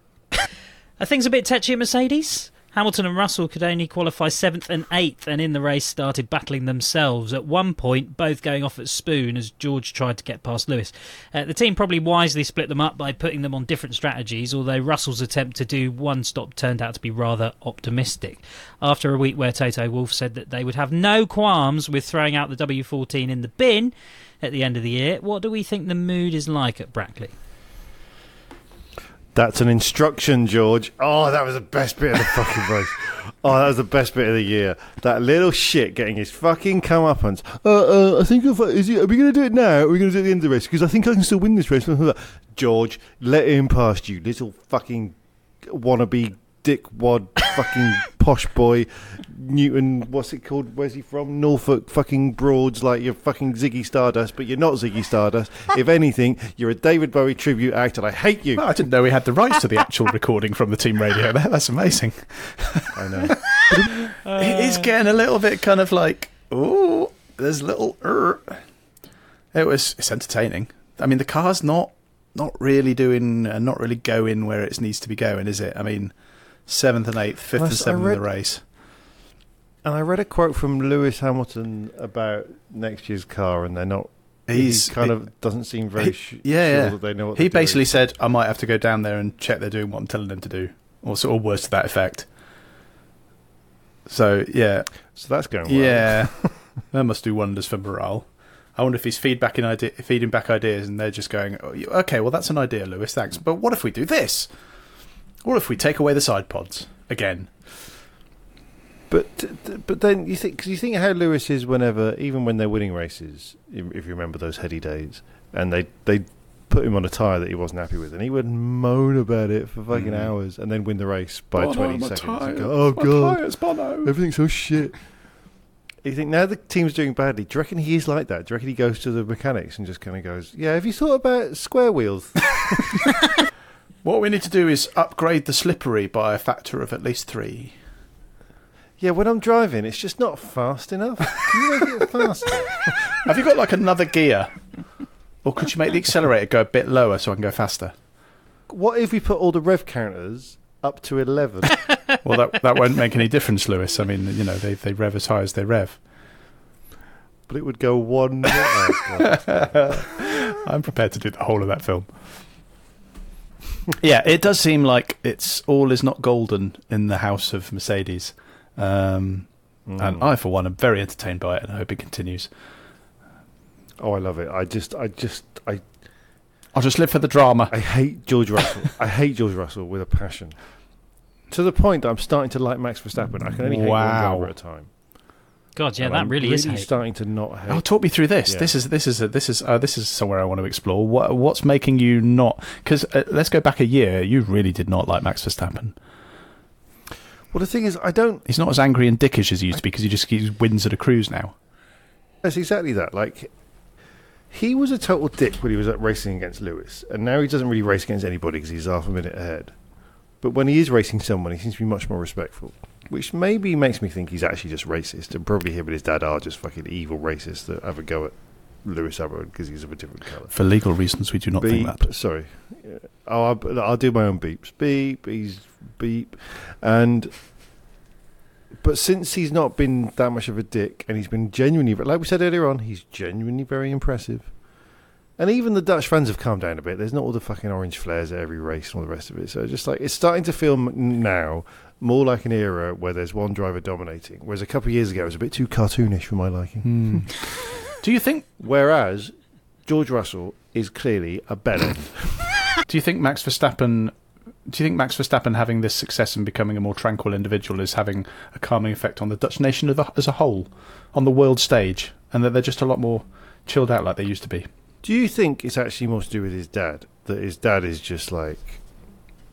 Are things a bit touchy at Mercedes? Hamilton and Russell could only qualify seventh and eighth, and in the race started battling themselves. At one point, both going off at spoon as George tried to get past Lewis. Uh, the team probably wisely split them up by putting them on different strategies, although Russell's attempt to do one stop turned out to be rather optimistic. After a week where Toto Wolff said that they would have no qualms with throwing out the W14 in the bin at the end of the year, what do we think the mood is like at Brackley? That's an instruction, George. Oh, that was the best bit of the fucking race. Oh, that was the best bit of the year. That little shit getting his fucking comeuppance. Uh, uh, I think if is it, are we going to do it now? Or are we going to do it at the end of the race? Because I think I can still win this race. George, let him past you, little fucking wannabe dickwad fucking posh boy. Newton, what's it called? Where's he from? Norfolk fucking Broads, like you're fucking Ziggy Stardust, but you're not Ziggy Stardust. if anything, you're a David Bowie tribute act, and I hate you. Well, I didn't know we had the rights to the actual recording from the team radio. That, that's amazing. I know. it is getting a little bit kind of like, oh, there's a little. er. It was. It's entertaining. I mean, the car's not not really doing, uh, not really going where it needs to be going, is it? I mean, seventh and eighth, fifth Well, and seventh in the race. And I read a quote from Lewis Hamilton about next year's car, and they're not. He's he kind he- of doesn't seem very he- sh- yeah, sure yeah. that they know what He they're doing. basically said, "I might have to go down there and check they're doing what I'm telling them to do," or sort of words to that effect. So yeah, So that's going well. Yeah, that must do wonders for morale. I wonder if he's feedbacking idea, feeding back ideas, and they're just going, oh, "Okay, well, that's an idea, Lewis. Thanks. But what if we do this? What if we take away the side pods again? But but then you think cause you think how Lewis is whenever even when they're winning races, if if you remember those heady days, and they they put him on a tyre that he wasn't happy with, and he would moan about it for fucking Mm. hours, and then win the race by Bono, twenty my seconds. tyre, and go, oh my god, tyres, Bono." everything's so shit. You think now the team's doing badly? Do you reckon he is like that? Do you reckon he goes to the mechanics and just kind of goes, "Yeah, have you thought about square wheels?" What we need to do is upgrade the slippery by a factor of at least three. yeah, when I'm driving, it's just not fast enough. Can you make it faster? Have you got like another gear, or could you make the accelerator go a bit lower so I can go faster? what if we put all the rev counters up to eleven? Well, that that won't make any difference, Lewis. I mean, you know, they they rev as high as they rev. but it would go one. I'm prepared to do the whole of that film. Yeah, it does seem like it's all is not golden in the house of Mercedes. Um, Mm. And I, for one, am very entertained by it and I hope it continues. Oh, I love it. I just, I just, I, I'll just live for the drama. I hate George Russell. I hate George Russell with a passion. To the point that I'm starting to like Max Verstappen. I can only hate Wow. one driver at a time. God, yeah, And that I'm really, is hate. starting to not hate. Oh, talk me through this. Yeah. This is this is a, this is uh, this is somewhere I want to explore. What what's making you not? Because uh, let's go back a year. You really did not like Max Verstappen. well, the thing is, I don't. He's not as angry and dickish as he used to be because he just he wins at a cruise now. That's exactly that. Like, he was a total dick when he was at racing against Lewis, and now he doesn't really race against anybody because he's half a minute ahead. But when he is racing someone, he seems to be much more respectful, which maybe makes me think he's actually just racist, and probably him and his dad are just fucking evil racists that have a go at Lewis Hamilton because he's of a different colour. For legal reasons, we do not think beep. that. Sorry. Oh, I'll, I'll do my own beeps. Beep. He's beep. And but since he's not been that much of a dick, and he's been genuinely, like we said earlier on, he's genuinely very impressive. And even the Dutch fans have calmed down a bit. There's not all the fucking orange flares at every race and all the rest of it. So just like it's starting to feel now more like an era where there's one driver dominating. Whereas a couple of years ago it was a bit too cartoonish for my liking. Hmm. Do you think? Whereas George Russell is clearly a bellend. Do you think Max Verstappen? Do you think Max Verstappen having this success and becoming a more tranquil individual is having a calming effect on the Dutch nation as a, whole, on the world stage, and that they're just a lot more chilled out like they used to be? Do you think it's actually more to do with his dad? That his dad is just like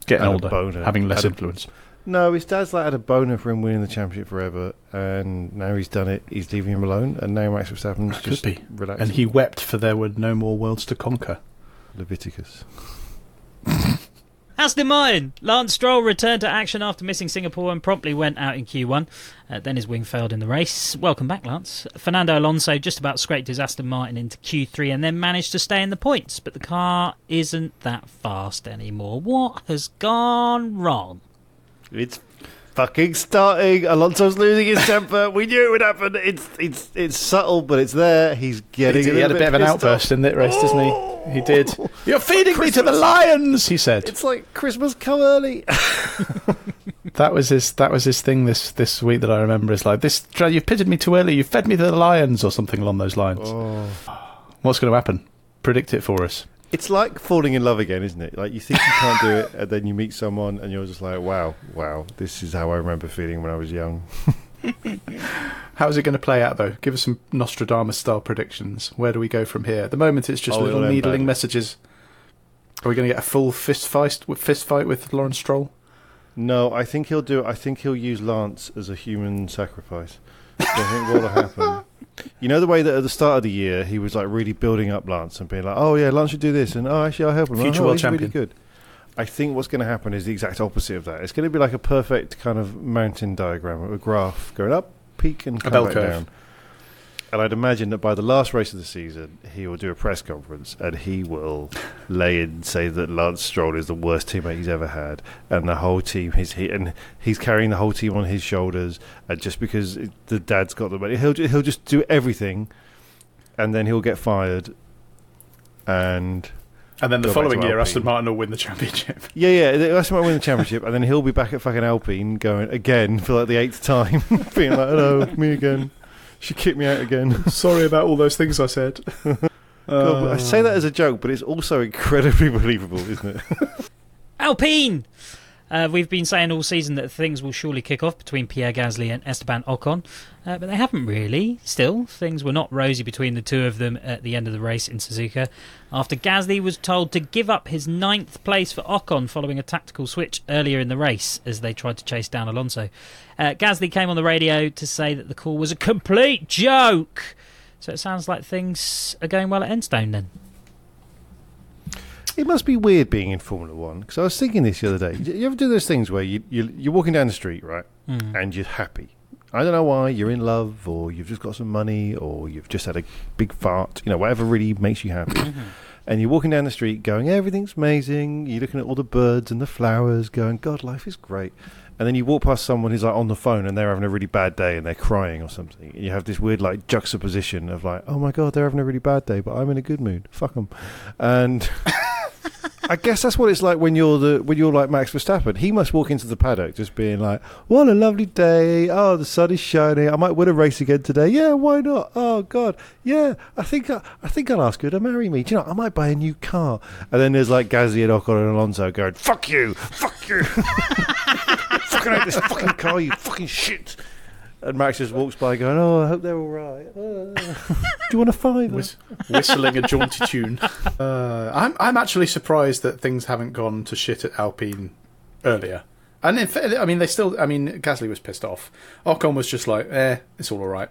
Getting older, boner. having less Had a- influence. No, his dad's like had a boner for him winning the championship forever, and now he's done it. He's leaving him alone, and now Max Verstappen's Could just be. relaxing. And he wept for there were no more worlds to conquer. Leviticus. Aston Martin. Lance Stroll returned to action after missing Singapore and promptly went out in Q1. Uh, then his wing failed in the race. Welcome back, Lance. Fernando Alonso just about scraped his Aston Martin into Q3 and then managed to stay in the points, but the car isn't that fast anymore. What has gone wrong? It's fucking starting. Alonso's losing his temper. we knew it would happen. It's it's it's subtle, but it's there. He's getting. he, he had a bit of an outburst off. in that race, didn't he? He oh. did. You're feeding me to the lions, he said. It's like Christmas come early. That was his. That was his thing this this week that I remember. Is like this. You've pitted me too early. You fed me to the lions, or something along those lines. Oh. What's going to happen? Predict it for us. It's like falling in love again, isn't it? Like you think you can't do it, and then you meet someone, and you're just like, "Wow, wow, this is how I remember feeling when I was young." How is it going to play out, though? Give us some Nostradamus style predictions. Where do we go from here? At the moment, it's just Oh, little needling messages. Are we going to get a full fist fight with fist fight with Lawrence Stroll? No, I think he'll do. It I think he'll use Lance as a human sacrifice. I think what'll happen. You know the way that at the start of the year he was like really building up Lance and being like, "Oh yeah, Lance should do this," and "Oh, actually, I'll help him." Future oh, world he's really good. I think what's going to happen is the exact opposite of that. It's going to be like a perfect kind of mountain diagram, a graph going up, peak, and come back curve. down. And I'd imagine that by the last race of the season, he will do a press conference and he will lay in say that Lance Stroll is the worst teammate he's ever had, and the whole team he's he, and he's carrying the whole team on his shoulders, and just because it- the dad's got the money, he'll he'll just do everything, and then he'll get fired, and And then the following year, Alpine. Aston Martin will win the championship. yeah, yeah, that's might win the championship, and then he'll be back at fucking Alpine going again for like the eighth time, being like, "Hello, me again." She kicked me out again. Sorry about all those things I said. God, I say that as a joke, but it's also incredibly believable, isn't it? Alpine! Uh, we've been saying all season that things will surely kick off between Pierre Gasly and Esteban Ocon, uh, but they haven't really. Still, things were not rosy between the two of them at the end of the race in Suzuka. After Gasly was told to give up his ninth place for Ocon following a tactical switch earlier in the race as they tried to chase down Alonso. Uh, Gasly came on the radio to say that the call was a complete joke. So it sounds like things are going well at Enstone then. It must be weird being in Formula One because I was thinking this the other day. You ever do those things where you, you you're walking down the street, right, hmm. and you're happy. I don't know why you're in love, or you've just got some money, or you've just had a big fart. You know, whatever really makes you happy. and you're walking down the street, going, "Everything's amazing." You're looking at all the birds and the flowers, going, "God, life is great." And then you walk past someone who's like on the phone and they're having a really bad day and they're crying or something. And you have this weird like juxtaposition of like, "Oh my god, they're having a really bad day, but I'm in a good mood. Fuck them." And I guess that's what it's like when you're the when you're like Max Verstappen. He must walk into the paddock just being like, "What a lovely day! Oh, the sun is shining. I might win a race again today. Yeah, why not? Oh God, yeah. I think I, I think I'll ask her to marry me. Do you know? I might buy a new car." And then there's like Gasly and Ocon and Alonso going, "Fuck you, fuck you, fucking hate this fucking car, you fucking shit." And Max just walks by going, "Oh, I hope they're all right. Uh, do you want a fiver?" Whis- whistling a jaunty tune. Uh, I'm I'm actually surprised that things haven't gone to shit at Alpine earlier. And in fact, I mean, they still. I mean, Gasly was pissed off. Ocon was just like, "Eh, it's all alright."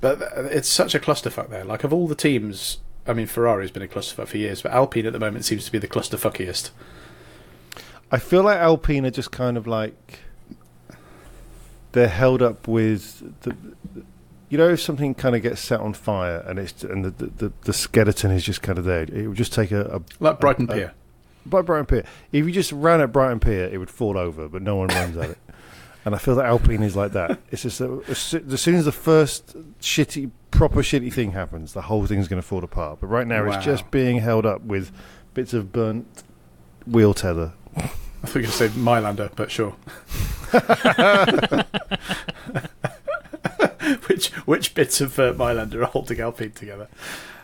But it's such a clusterfuck there. Like of all the teams, I mean, Ferrari's been a clusterfuck for years, but Alpine at the moment seems to be the clusterfuckiest. I feel like Alpine are just kind of like they're held up with the, you know, if something kind of gets set on fire and it's and the the, the, skeleton is just kind of there. It would just take a, a Like Brighton a- Pier. by Brighton Pier. If you just ran at Brighton Pier, it would fall over, but no one runs at it. And I feel that Alpine is like that. It's just that as as soon as the first shitty proper shitty thing happens, the whole thing's going to fall apart. But right now, Wow. it's just being held up with bits of burnt wheel tether. I thought you were going to say Mayländer, but sure. which which bits of uh, Mayländer are holding Alpine together?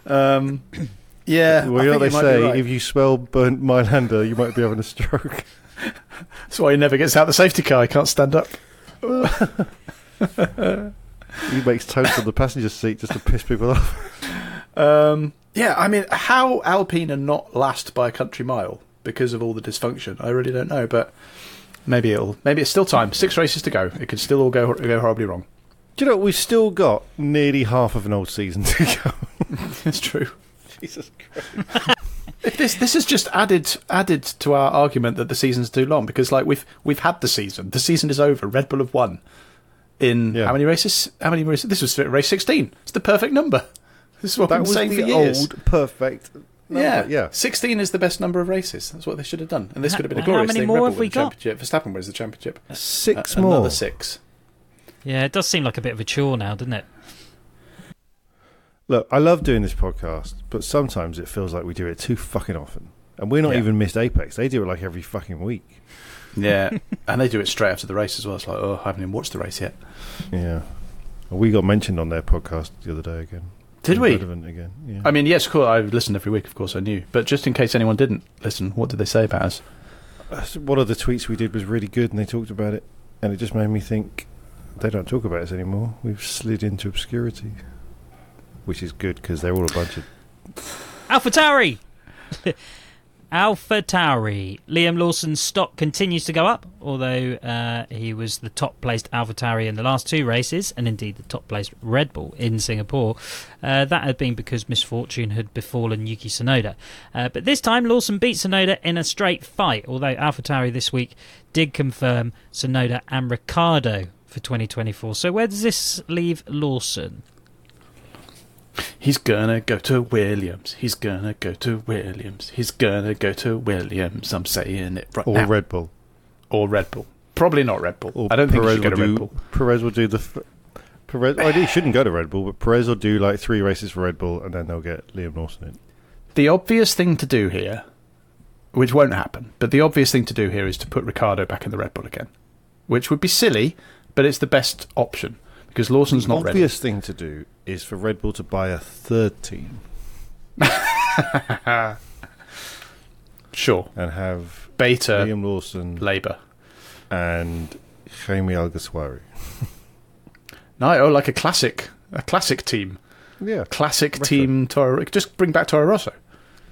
Um, yeah, Well, you know think what you they say: right. if you smell burnt Mayländer, you might be having a stroke. That's why he never gets out the safety car. He can't stand up. he makes toast on the passenger seat just to piss people off. Um, yeah, I mean, how Alpine are not last by a country mile because of all the dysfunction, I really don't know. But maybe it'll. Maybe it's still time. Six races to go. It could still all go go horribly wrong. Do you know we've still got nearly half of an old season to go? It's true. Jesus Christ! This this has just added added to our argument that the season's too long because like we've we've had the season. The season is over. Red Bull have won in Yeah. how many races? How many races? This was race sixteen. It's the perfect number. This is what That was saying the old perfect. Number. yeah, yeah. Sixteen is the best number of races. That's what they should have done. And this How- could have been a how glorious many thing. more Red Bull have we got? championship. Verstappen wins the championship. Six Uh, more. Another six. Yeah, it does seem like a bit of a chore now, doesn't it? Look, I love doing this podcast, but sometimes it feels like we do it too fucking often. And we're not Yeah. even missed Apex. They do it like every fucking week. Yeah, and they do it straight after the race as well. It's like, oh, I haven't even watched the race yet. Yeah. Well, we got mentioned on their podcast the other day again. Did we? Relevant again. Yeah. I mean, yes, cool. I listened every week, of course, I knew. But just in case anyone didn't listen, what did they say about us? Uh, one of the tweets we did was really good, and they talked about it, and it just made me think they don't talk about us anymore. We've slid into obscurity, which is good because they're all a bunch of. Alpha Tauri! Alpha Tauri. Liam Lawson's stock continues to go up, although uh, he was the top placed Alpha Tauri in the last two races, and indeed the top placed Red Bull in Singapore. Uh, that had been because misfortune had befallen Yuki Tsunoda. Uh, but this time, Lawson beat Tsunoda in a straight fight, although Alpha Tauri this week did confirm Tsunoda and Ricciardo for 2024. So where does this leave Lawson? He's gonna go to Williams. He's gonna go to Williams. He's gonna go to Williams. I'm saying it right Or now. Red Bull. or Red Bull. Probably not Red Bull. Or I don't think he Perez should go to Red do, Bull. Perez will do the. F- Perez, well, he shouldn't go to Red Bull, but Perez will do like three races for Red Bull, and then they'll get Liam Lawson in. The obvious thing to do here, which won't happen, but the obvious thing to do here is to put Ricciardo back in the Red Bull again, which would be silly, but it's the best option because Lawson's The not ready. The obvious thing to do is for Red Bull to buy a third team Sure, and have Beta Liam Lawson Labour. and Jaime Alguersuari. No, oh, like a classic, a classic team, Yeah. classic Retro. team. Toro, just bring back Toro Rosso.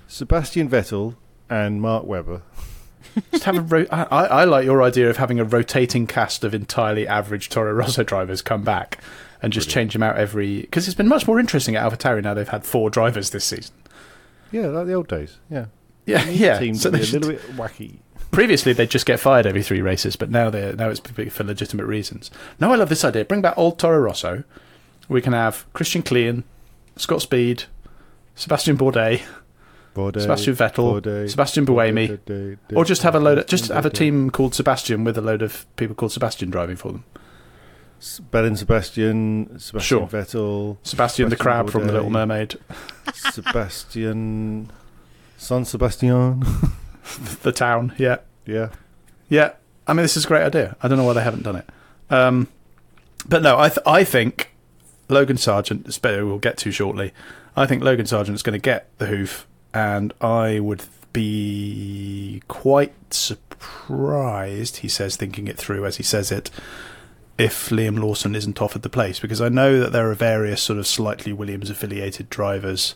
Sebastian Vettel and Mark Webber. Just have a. Ro- I, I I like your idea of having a rotating cast of entirely average Toro Rosso drivers come back and just change them out every. Because it's been much more interesting at AlphaTauri now. They've had four drivers this season. Yeah, like the old days. Yeah. Yeah, yeah. Team So they're a little bit wacky. previously they'd just get fired every three races, but now they are now it's for legitimate reasons. Now I love this idea. Bring back old Toro Rosso. We can have Christian Klein, Scott Speed, Sebastian Bourdais, Bourdais, Sebastian Vettel, Bourdais, Sebastian Buemi, or just have a load. Of, just have a team called Sebastian with a load of people called Sebastian driving for them. Belle and Sebastian, Sebastian Sure. Vettel, Sebastian the Sebastian crab from The Little Mermaid, Sebastian, San Sebastian. the town. Yeah, yeah. Yeah, I mean, this is a great idea. I don't know why they haven't done it. Um, but no, I th- I think Logan Sargent, better we'll get to shortly. I think Logan Sargent is going to get the hoof, and I would be quite surprised. He says, thinking it through as he says it, if Liam Lawson isn't offered the place, because I know that there are various sort of slightly Williams affiliated drivers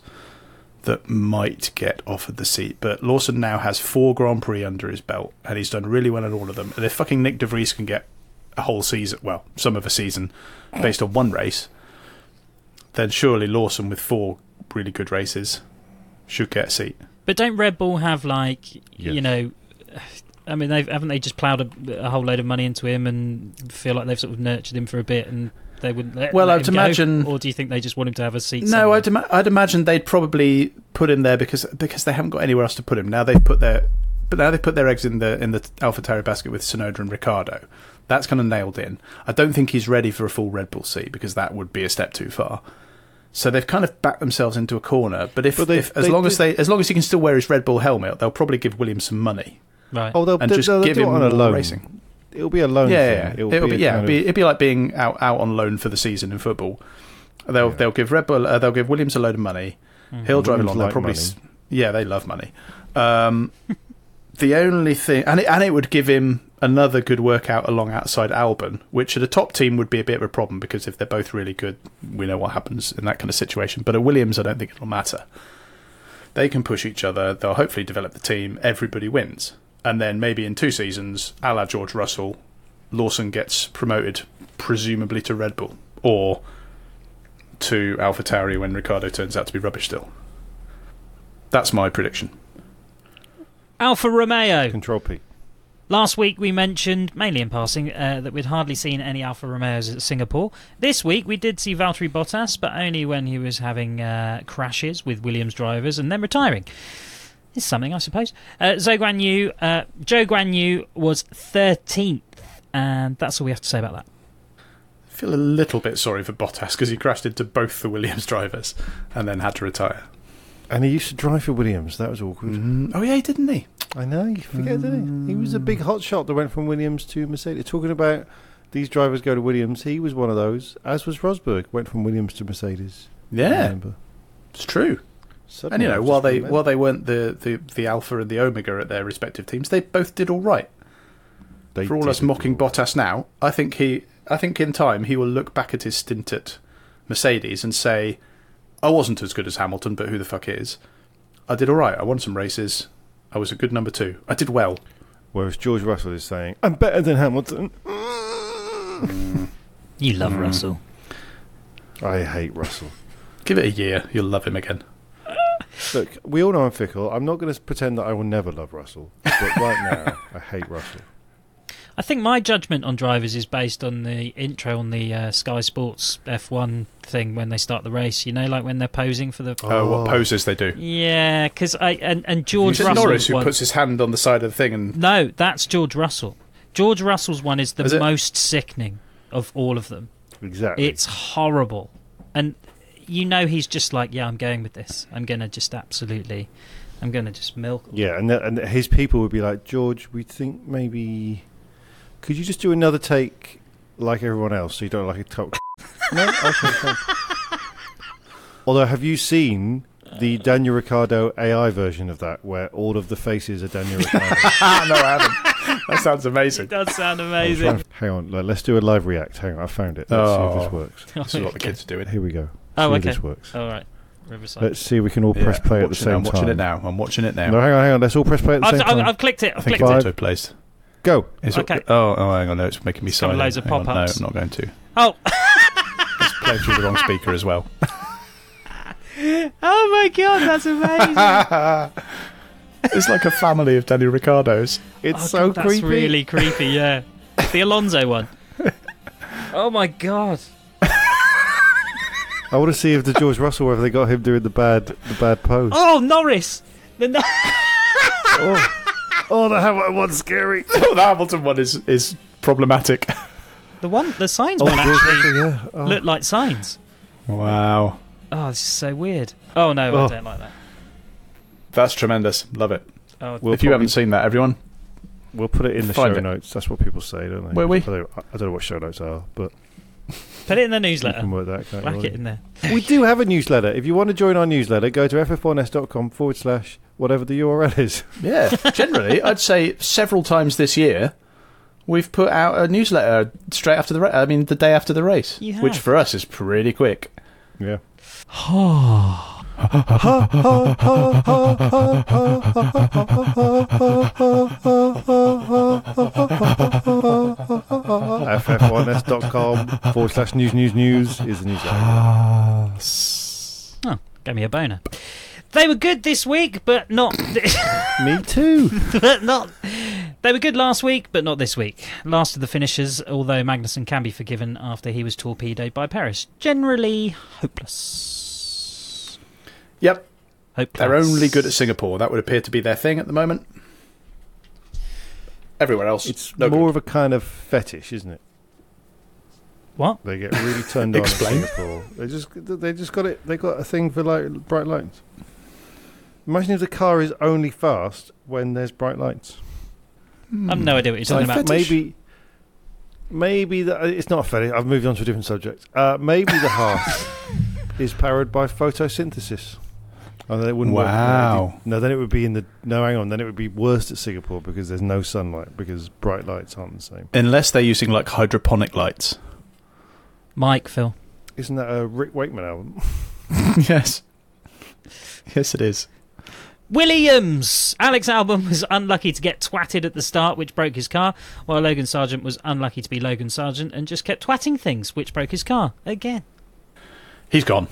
that might get offered the seat. But Lawson now has four Grand Prix under his belt, and he's done really well in all of them. And if fucking Nyck de Vries can get a whole season, well, some of a season, based on one race, then surely Lawson with four really good races should get a seat. But don't Red Bull have like Yes. you know? I mean, they've haven't they just ploughed a, a whole load of money into him and feel like they've sort of nurtured him for a bit and they wouldn't let, Well, let I'd him go? imagine- or do you think they just want him to have a seat? No. I'd, ima- I'd imagine they'd probably put him there because because they haven't got anywhere else to put him. Now they've put their but now they put their eggs in the in the AlphaTauri basket with Tsunoda and Ricciardo. That's kind of nailed in. I don't think he's ready for a full Red Bull seat because that would be a step too far. So they've kind of backed themselves into a corner. But if, But they- if as they long as they as long as he can still wear his Red Bull helmet, they'll probably give Williams some money Right. Oh, they'll, and they'll, just they'll give do him it on a loan. Racing. It'll be a loan. Yeah, thing. yeah, It'll, it'll be, be, yeah, it'd be, of- it'd be like being out, out on loan for the season in football. They'll they'll give Red Bull uh, they'll give Williams a load of money. He'll drive Williams along. They'll probably money. yeah they love money. Um, the only thing and it, and it would give him another good workout along outside Albon, which at a top team would be a bit of a problem because if they're both really good, we know what happens in that kind of situation. But at Williams, I don't think it'll matter. They can push each other. They'll hopefully develop the team. Everybody wins, and then maybe in two seasons, a la George Russell, Lawson gets promoted, presumably to Red Bull or to AlphaTauri when Ricciardo turns out to be rubbish still. That's my prediction. Alfa Romeo. Control P. Last week we mentioned, mainly in passing, uh, that we'd hardly seen any Alfa Romeos at Singapore. This week we did see Valtteri Bottas, but only when he was having uh, crashes with Williams drivers and then retiring. It's something, I suppose. Uh, Zhou Guan Yu, uh, Joe Guan Yu was 13th, and that's all we have to say about that. I feel a little bit sorry for Bottas because he crashed into both the Williams drivers and then had to retire. And he used to drive for Williams. That was awkward. Oh yeah, didn't he? I know. You forget, didn't he? He was a big hot shot that went from Williams to Mercedes. Talking about these drivers go to Williams, he was one of those. As was Rosberg, went from Williams to Mercedes. I Yeah, remember. it's true. Suddenly And you know, while they while they weren't the, the, the Alpha and the Omega at their respective teams, they both did all right. They For all us mocking all. Bottas now, I think he I think in time he will look back at his stint at Mercedes and say, I wasn't as good as Hamilton, but who the fuck is? I did all right. I won some races. I was a good number two. I did well. Whereas George Russell is saying, I'm better than Hamilton. You love Russell. I hate Russell. Give it a year, you'll love him again. Look, we all know I'm fickle. I'm not going to pretend that I will never love Russell. But right now, I hate Russell. I think my judgment on drivers is based on the intro on the uh, Sky Sports F1 thing when they start the race. You know, like when they're posing for the. Oh, what poses they do. Yeah, because I and, and George Is it Russell. Norris who one- puts his hand on the side of the thing and No, that's George Russell. George Russell's one is the Is it? most sickening of all of them. Exactly. It's horrible, and you know he's just like, yeah, I'm going with this. I'm gonna just absolutely, I'm gonna just milk. yeah, and, th- and his people would be like, George, we think maybe. Could you just do another take like everyone else so you don't like a top. no? Okay, fine. Although, have you seen the Daniel Ricciardo AI version of that where all of the faces are Daniel Ricciardo? ah, no, I haven't. That sounds amazing. It does sound amazing. Hang on, let- let's do a live react. Hang on, I found it. Let's see if this Oh. works. This is what the kids are doing. Here we go. Oh, see okay. this works. All right, Riverside. Let's see if we can all press Yeah, play at the watching- same I'm time. watching it now. I'm watching it now. No, hang on, hang on. Let's all press play at the I've, same I've, time. I've clicked it. I've I think clicked it. it's auto-placed. Go. It's Okay. Oh, oh, hang on. No, it's making me It's got silent. loads of Hang on, pop-ups. No, I'm not going to. Oh, It's playing through the wrong speaker as well. oh my god, that's amazing. it's like a family of Daniel Ricciardos. It's Oh, so God, that's creepy. really creepy. Yeah, the Alonso one. Oh my god. I want to see if the George Russell whether they got him doing the bad the bad pose. Oh Norris. The no- oh. oh, the Hamilton one's scary. Oh, the Hamilton one is is problematic. the one, the signs Oh, one actually Russell, yeah. Oh. look like signs. Wow, Oh, this is so weird. Oh no, Oh. I don't like that. that's tremendous. Love it. Oh, We'll if you probably- haven't seen that, everyone, We'll put it in the show it. notes. That's what people say, don't they? Will we? I don't, I don't know what show notes are, but put it in the you newsletter. can work that. Can't Whack you? it in there. We do have a newsletter. If you want to join our newsletter, go to ff1s.com forward slash whatever the URL is. yeah. Generally, I'd say several times this year, we've put out a newsletter straight after the. Ra- I mean, the day after the race, You which for us is pretty quick. Yeah. ff1s.com forward slash news news news is the newsletter. Oh, ah, gave me a boner. They were good this week, but not. Me too. but not. They were good last week, but not this week. Last of the finishers, although Magnussen can be forgiven after he was torpedoed by Perez. Generally hopeless. Yep, Hopeless. they're only good at Singapore. That would appear to be their thing at the moment. Everywhere else, It's no more good. of a kind of fetish, isn't it? What? They get really turned on. in Singapore. They just they just got it. They got a thing for like bright lights. Imagine if the car is only fast when there's bright lights. I've no idea what you're talking like about. fetish. Maybe, maybe the, it's not a fetish. I've moved on to a different subject. Uh, maybe the heart is powered by photosynthesis. Oh, then it wouldn't work. Wow. No, then it would be in the. No, hang on. Then it would be worse at Singapore because there's no sunlight because bright lights aren't the same. Unless they're using like hydroponic lights. Mike, Phil. Isn't that a Rick Wakeman album? yes. Yes, it is. Williams! Alex Albon was unlucky to get twatted at the start, which broke his car, while Logan Sargent was unlucky to be Logan Sargent and just kept twatting things, which broke his car again. He's gone.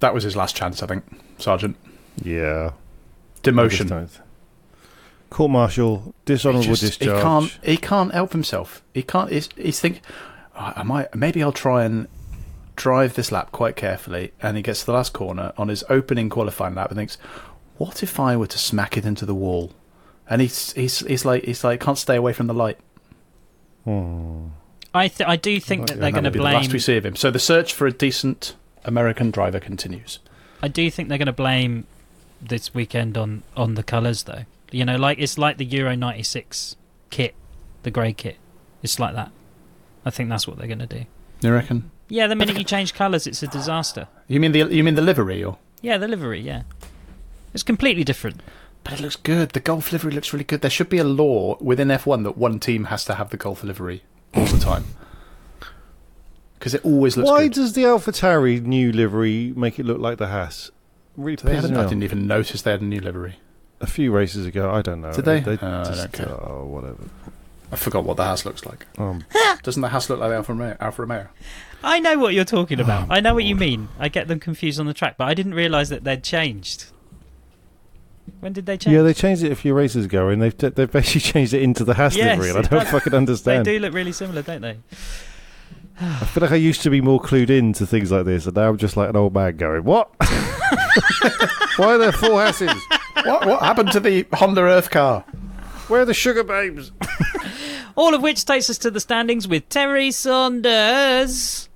That was his last chance, I think. Sergeant. Yeah. Demotion. Court martial, dishonourable He discharge. He can't. He can't help himself. He can't. He's, he's thinking. "Oh, I might. Maybe I'll try and drive this lap quite carefully. And he gets to the last corner on his opening qualifying lap and thinks, "What if I were to smack it into the wall?" And he's he's he's like he's like can't stay away from the light. Hmm. I th- I do think that they're going to that would be the last we see of him. So the search for a decent American driver continues. I do think they're going to blame this weekend on on the colours, though. You know, like it's like the Euro '96 kit, the grey kit. It's like that. I think that's what they're going to do. You reckon? Yeah, the minute you change colours, it's a disaster. You mean the you mean the livery or? Yeah, the livery. Yeah, it's completely different. But it looks good. The golf livery looks really good. There should be a law within F1 that one team has to have the golf livery all the time. Because it always looks Why good. does the AlphaTauri new livery make it look like the Haas? Really they hadn't, I didn't even notice they had a new livery. A few races ago, I don't know. Did they? They Oh, I don't care. Oh, whatever. I forgot what the Haas looks like. Um, Doesn't the Haas look like the Alfa Romeo? Alfa Romeo? I know what you're talking about. Oh, I know what you mean. I get them confused on the track, but I didn't realise that they'd changed. When did they change? yeah, they changed it a few races ago, and they've they've basically changed it into the Haas Yes, livery, and I don't does. fucking They understand. do look really similar, don't they? I feel like I used to be more clued in to things like this, and now I'm just like an old man going, "What? Why are there four Hasses? what, what happened to the Honda Earth car? Where are the Sugababes?" All of which takes us to the standings with Terry Saunders.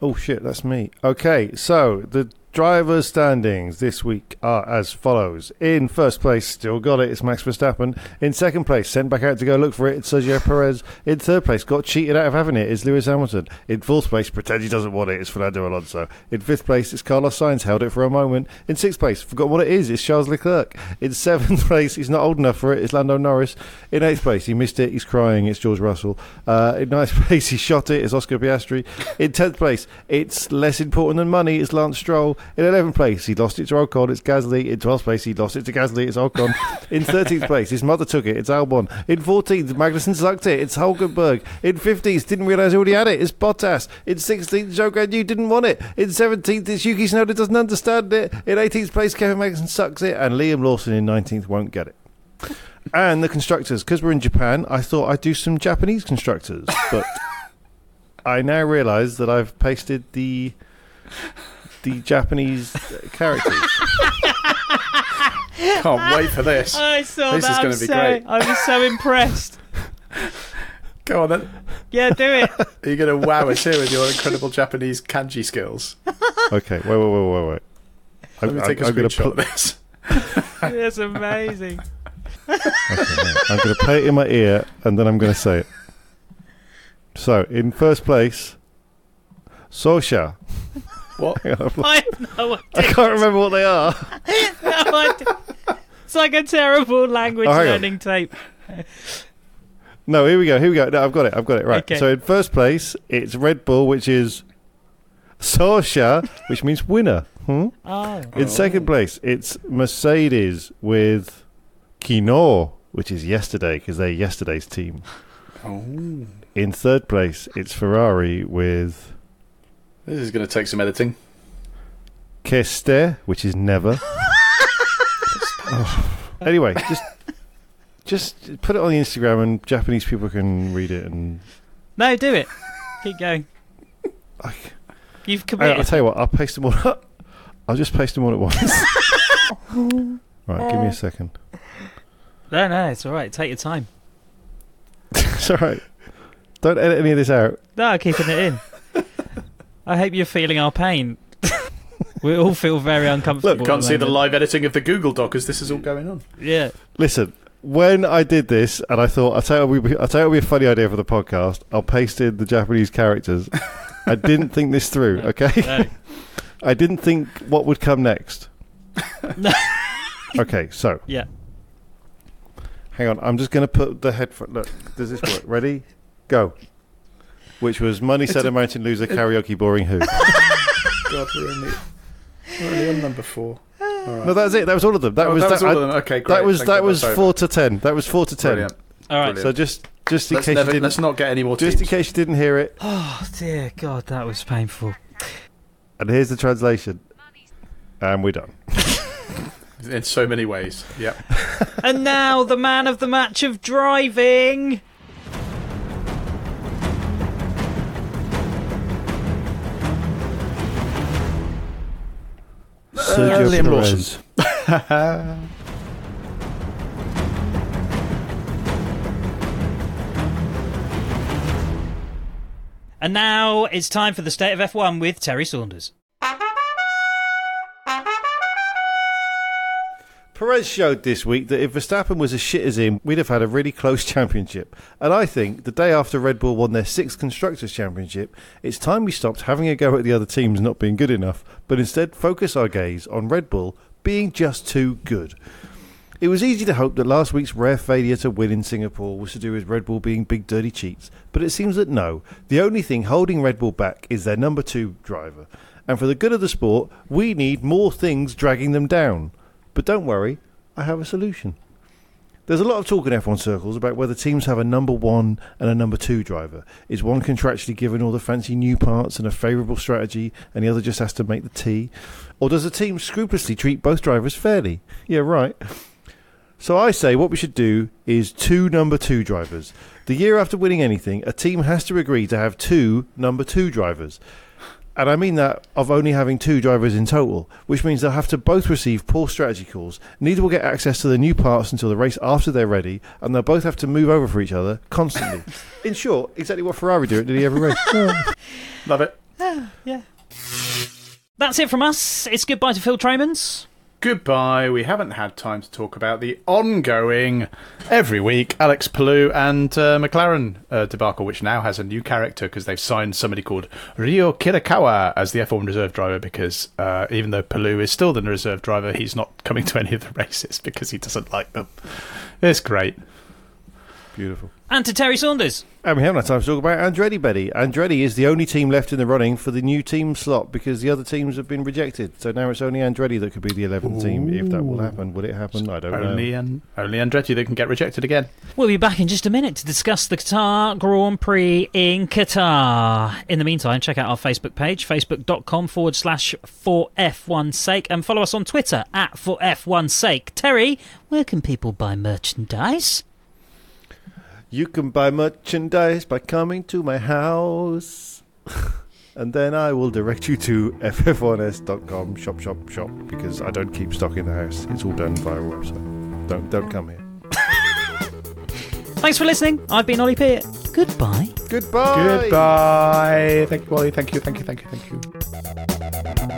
Oh shit, that's me. Okay, so the driver standings this week are as follows. In first place, still got it, it's Max Verstappen. In second place, sent back out to go look for it, it's Sergio Perez. In third place, got cheated out of having it, it, is Lewis Hamilton. In fourth place, pretend he doesn't want it, it's Fernando Alonso. In fifth place, it's Carlos Sainz, held it for a moment. In sixth place, forgot what it is, it's Charles Leclerc. In seventh place, he's not old enough for it, it's Lando Norris. In eighth place, he missed it, he's crying, it's George Russell. Uh, in ninth place, he shot it, it's Oscar Piastri. In tenth place, it's less important than money, it's Lance Stroll. In eleventh place, he lost it to Ocon, it's Gasly. In twelfth place, he lost it to Gasly, it's Ocon. In thirteenth place, his mother took it, it's Albon. In fourteenth, Magnussen sucked it, it's Hulkenberg. In fifteenth, didn't realise he already had it, it's Bottas. In sixteenth, Zhou Guanyu didn't want it. In seventeenth, it's Yuki Tsunoda doesn't understand it. In eighteenth place, Kevin Magnussen sucks it, and Liam Lawson in nineteenth won't get it. And the constructors, because we're in Japan, I thought I'd do some Japanese constructors, but I now realise that I've pasted the the Japanese characters. Can't wait for this. I saw This is that. gonna I'm be so, great. I was so impressed. Go on then. Yeah, do it. Are you going to wow us here with your incredible Japanese kanji skills? Okay, wait, wait, wait, wait, wait. Let me take a I'm gonna screenshot put- of this. That's amazing. I'm going to play it in my ear, and then I'm going to say it. So, in first place, Sosha. What? I have no I can't remember what they are. No idea. It's like a terrible language Oh, hang on. learning tape. No, here we go. Here we go. No, I've got it. I've got it. Right. Okay. So in first place, it's Red Bull, which is Sosha, which means winner. Hmm? Oh. In second place, it's Mercedes with Kino, which is yesterday because they're yesterday's team. Oh. In third place, it's Ferrari with This is going to take some editing. Keste, which is never. Oh. Anyway, just just put it on the Instagram and Japanese people can read it. And No, do it. Keep going. I. You've. I'll tell you what, I'll paste them all up. I'll just paste them all at once. right, give me a second. No, no, it's all right. Take your time. It's all right. Don't edit any of this out. No, I'm keeping it in. I hope you're feeling our pain. we all feel very uncomfortable. Look, can't see the live editing of the Google Doc as this is all going on. Yeah. Listen, when I did this, and I thought, I'll tell you, would be- I'll tell you what would be a funny idea for the podcast. I'll paste in the Japanese characters. I didn't think this through. Okay, No. I didn't think what would come next. okay, so Yeah. hang on. I'm just going to put the headphone. Look, does this work? Ready? Go. Which was money said a mountain loser karaoke boring who? God, we're only, we're only on number four. No, that was it. That was all of them. That Oh, was that was I- all of them. Okay, great. That was Thank that God was that's four over. to ten. That was four to ten. Brilliant. All right. Brilliant. So just just in Let's, case never, you didn't, let's not get any more just in teams. case you didn't hear it, Oh dear God, that was painful. and here's the translation, and we're done. In so many ways. Yep. and now the man of the match of driving. Sergio Liam Perez. Lawson. And now it's time for the state of F1 with Terry Saunders. Perez showed this week that if Verstappen was as shit as him, we'd have had a really close championship. And I think the day after Red Bull won their sixth Constructors' Championship, it's time we stopped having a go at the other teams not being good enough, but instead focus our gaze on Red Bull being just too good. It was easy to hope that last week's rare failure to win in Singapore was to do with Red Bull being big dirty cheats, but it seems that no, the only thing holding Red Bull back is their number two driver. And for the good of the sport, we need more things dragging them down. But don't worry, I have a solution. There's a lot of talk in F1 circles about whether teams have a number one and a number two driver. Is one contractually given all the fancy new parts and a favourable strategy, and the other just has to make the tea? Or does a team scrupulously treat both drivers fairly? Yeah, right. So I say what we should do is two number two drivers. The year after winning anything, a team has to agree to have two number two drivers. And I mean that of only having two drivers in total, which means they'll have to both receive poor strategy calls. Neither will get access to the new parts until the race after they're ready, and they'll both have to move over for each other constantly. in short, exactly what Ferrari do at nearly every race. Love it. Ah, yeah. That's it from us. It's goodbye to Phill Tromans. Goodbye. We haven't had time to talk about the ongoing, every week, Alex Palou and uh, McLaren uh, debacle, which now has a new character because they've signed somebody called Ryo Hirakawa as the F1 reserve driver because uh, even though Palou is still the reserve driver, he's not coming to any of the races because he doesn't like them. It's great. Beautiful. And to Terry Saunders. And we haven't had time to talk about Andretti, Betty. Andretti is the only team left in the running for the new team slot because the other teams have been rejected. So now it's only Andretti that could be the 11th team. If that will happen, will it happen? I don't Only, know. an, only Andretti that can get rejected again. We'll be back in just a minute to discuss the Qatar Grand Prix in Qatar. In the meantime, check out our Facebook page, facebook.com forward slash for F1 sake, and follow us on Twitter at for F1 sake. Terry, where can people buy merchandise? You can buy merchandise by coming to my house. and then I will direct you to ff1s.com shop shop shop because I don't keep stock in the house. It's all done via website. Don't don't come here. Thanks for listening. I've been Ollie Peart. Goodbye. Goodbye. Goodbye. Thank you, Ollie. Thank you, thank you, thank you, thank you.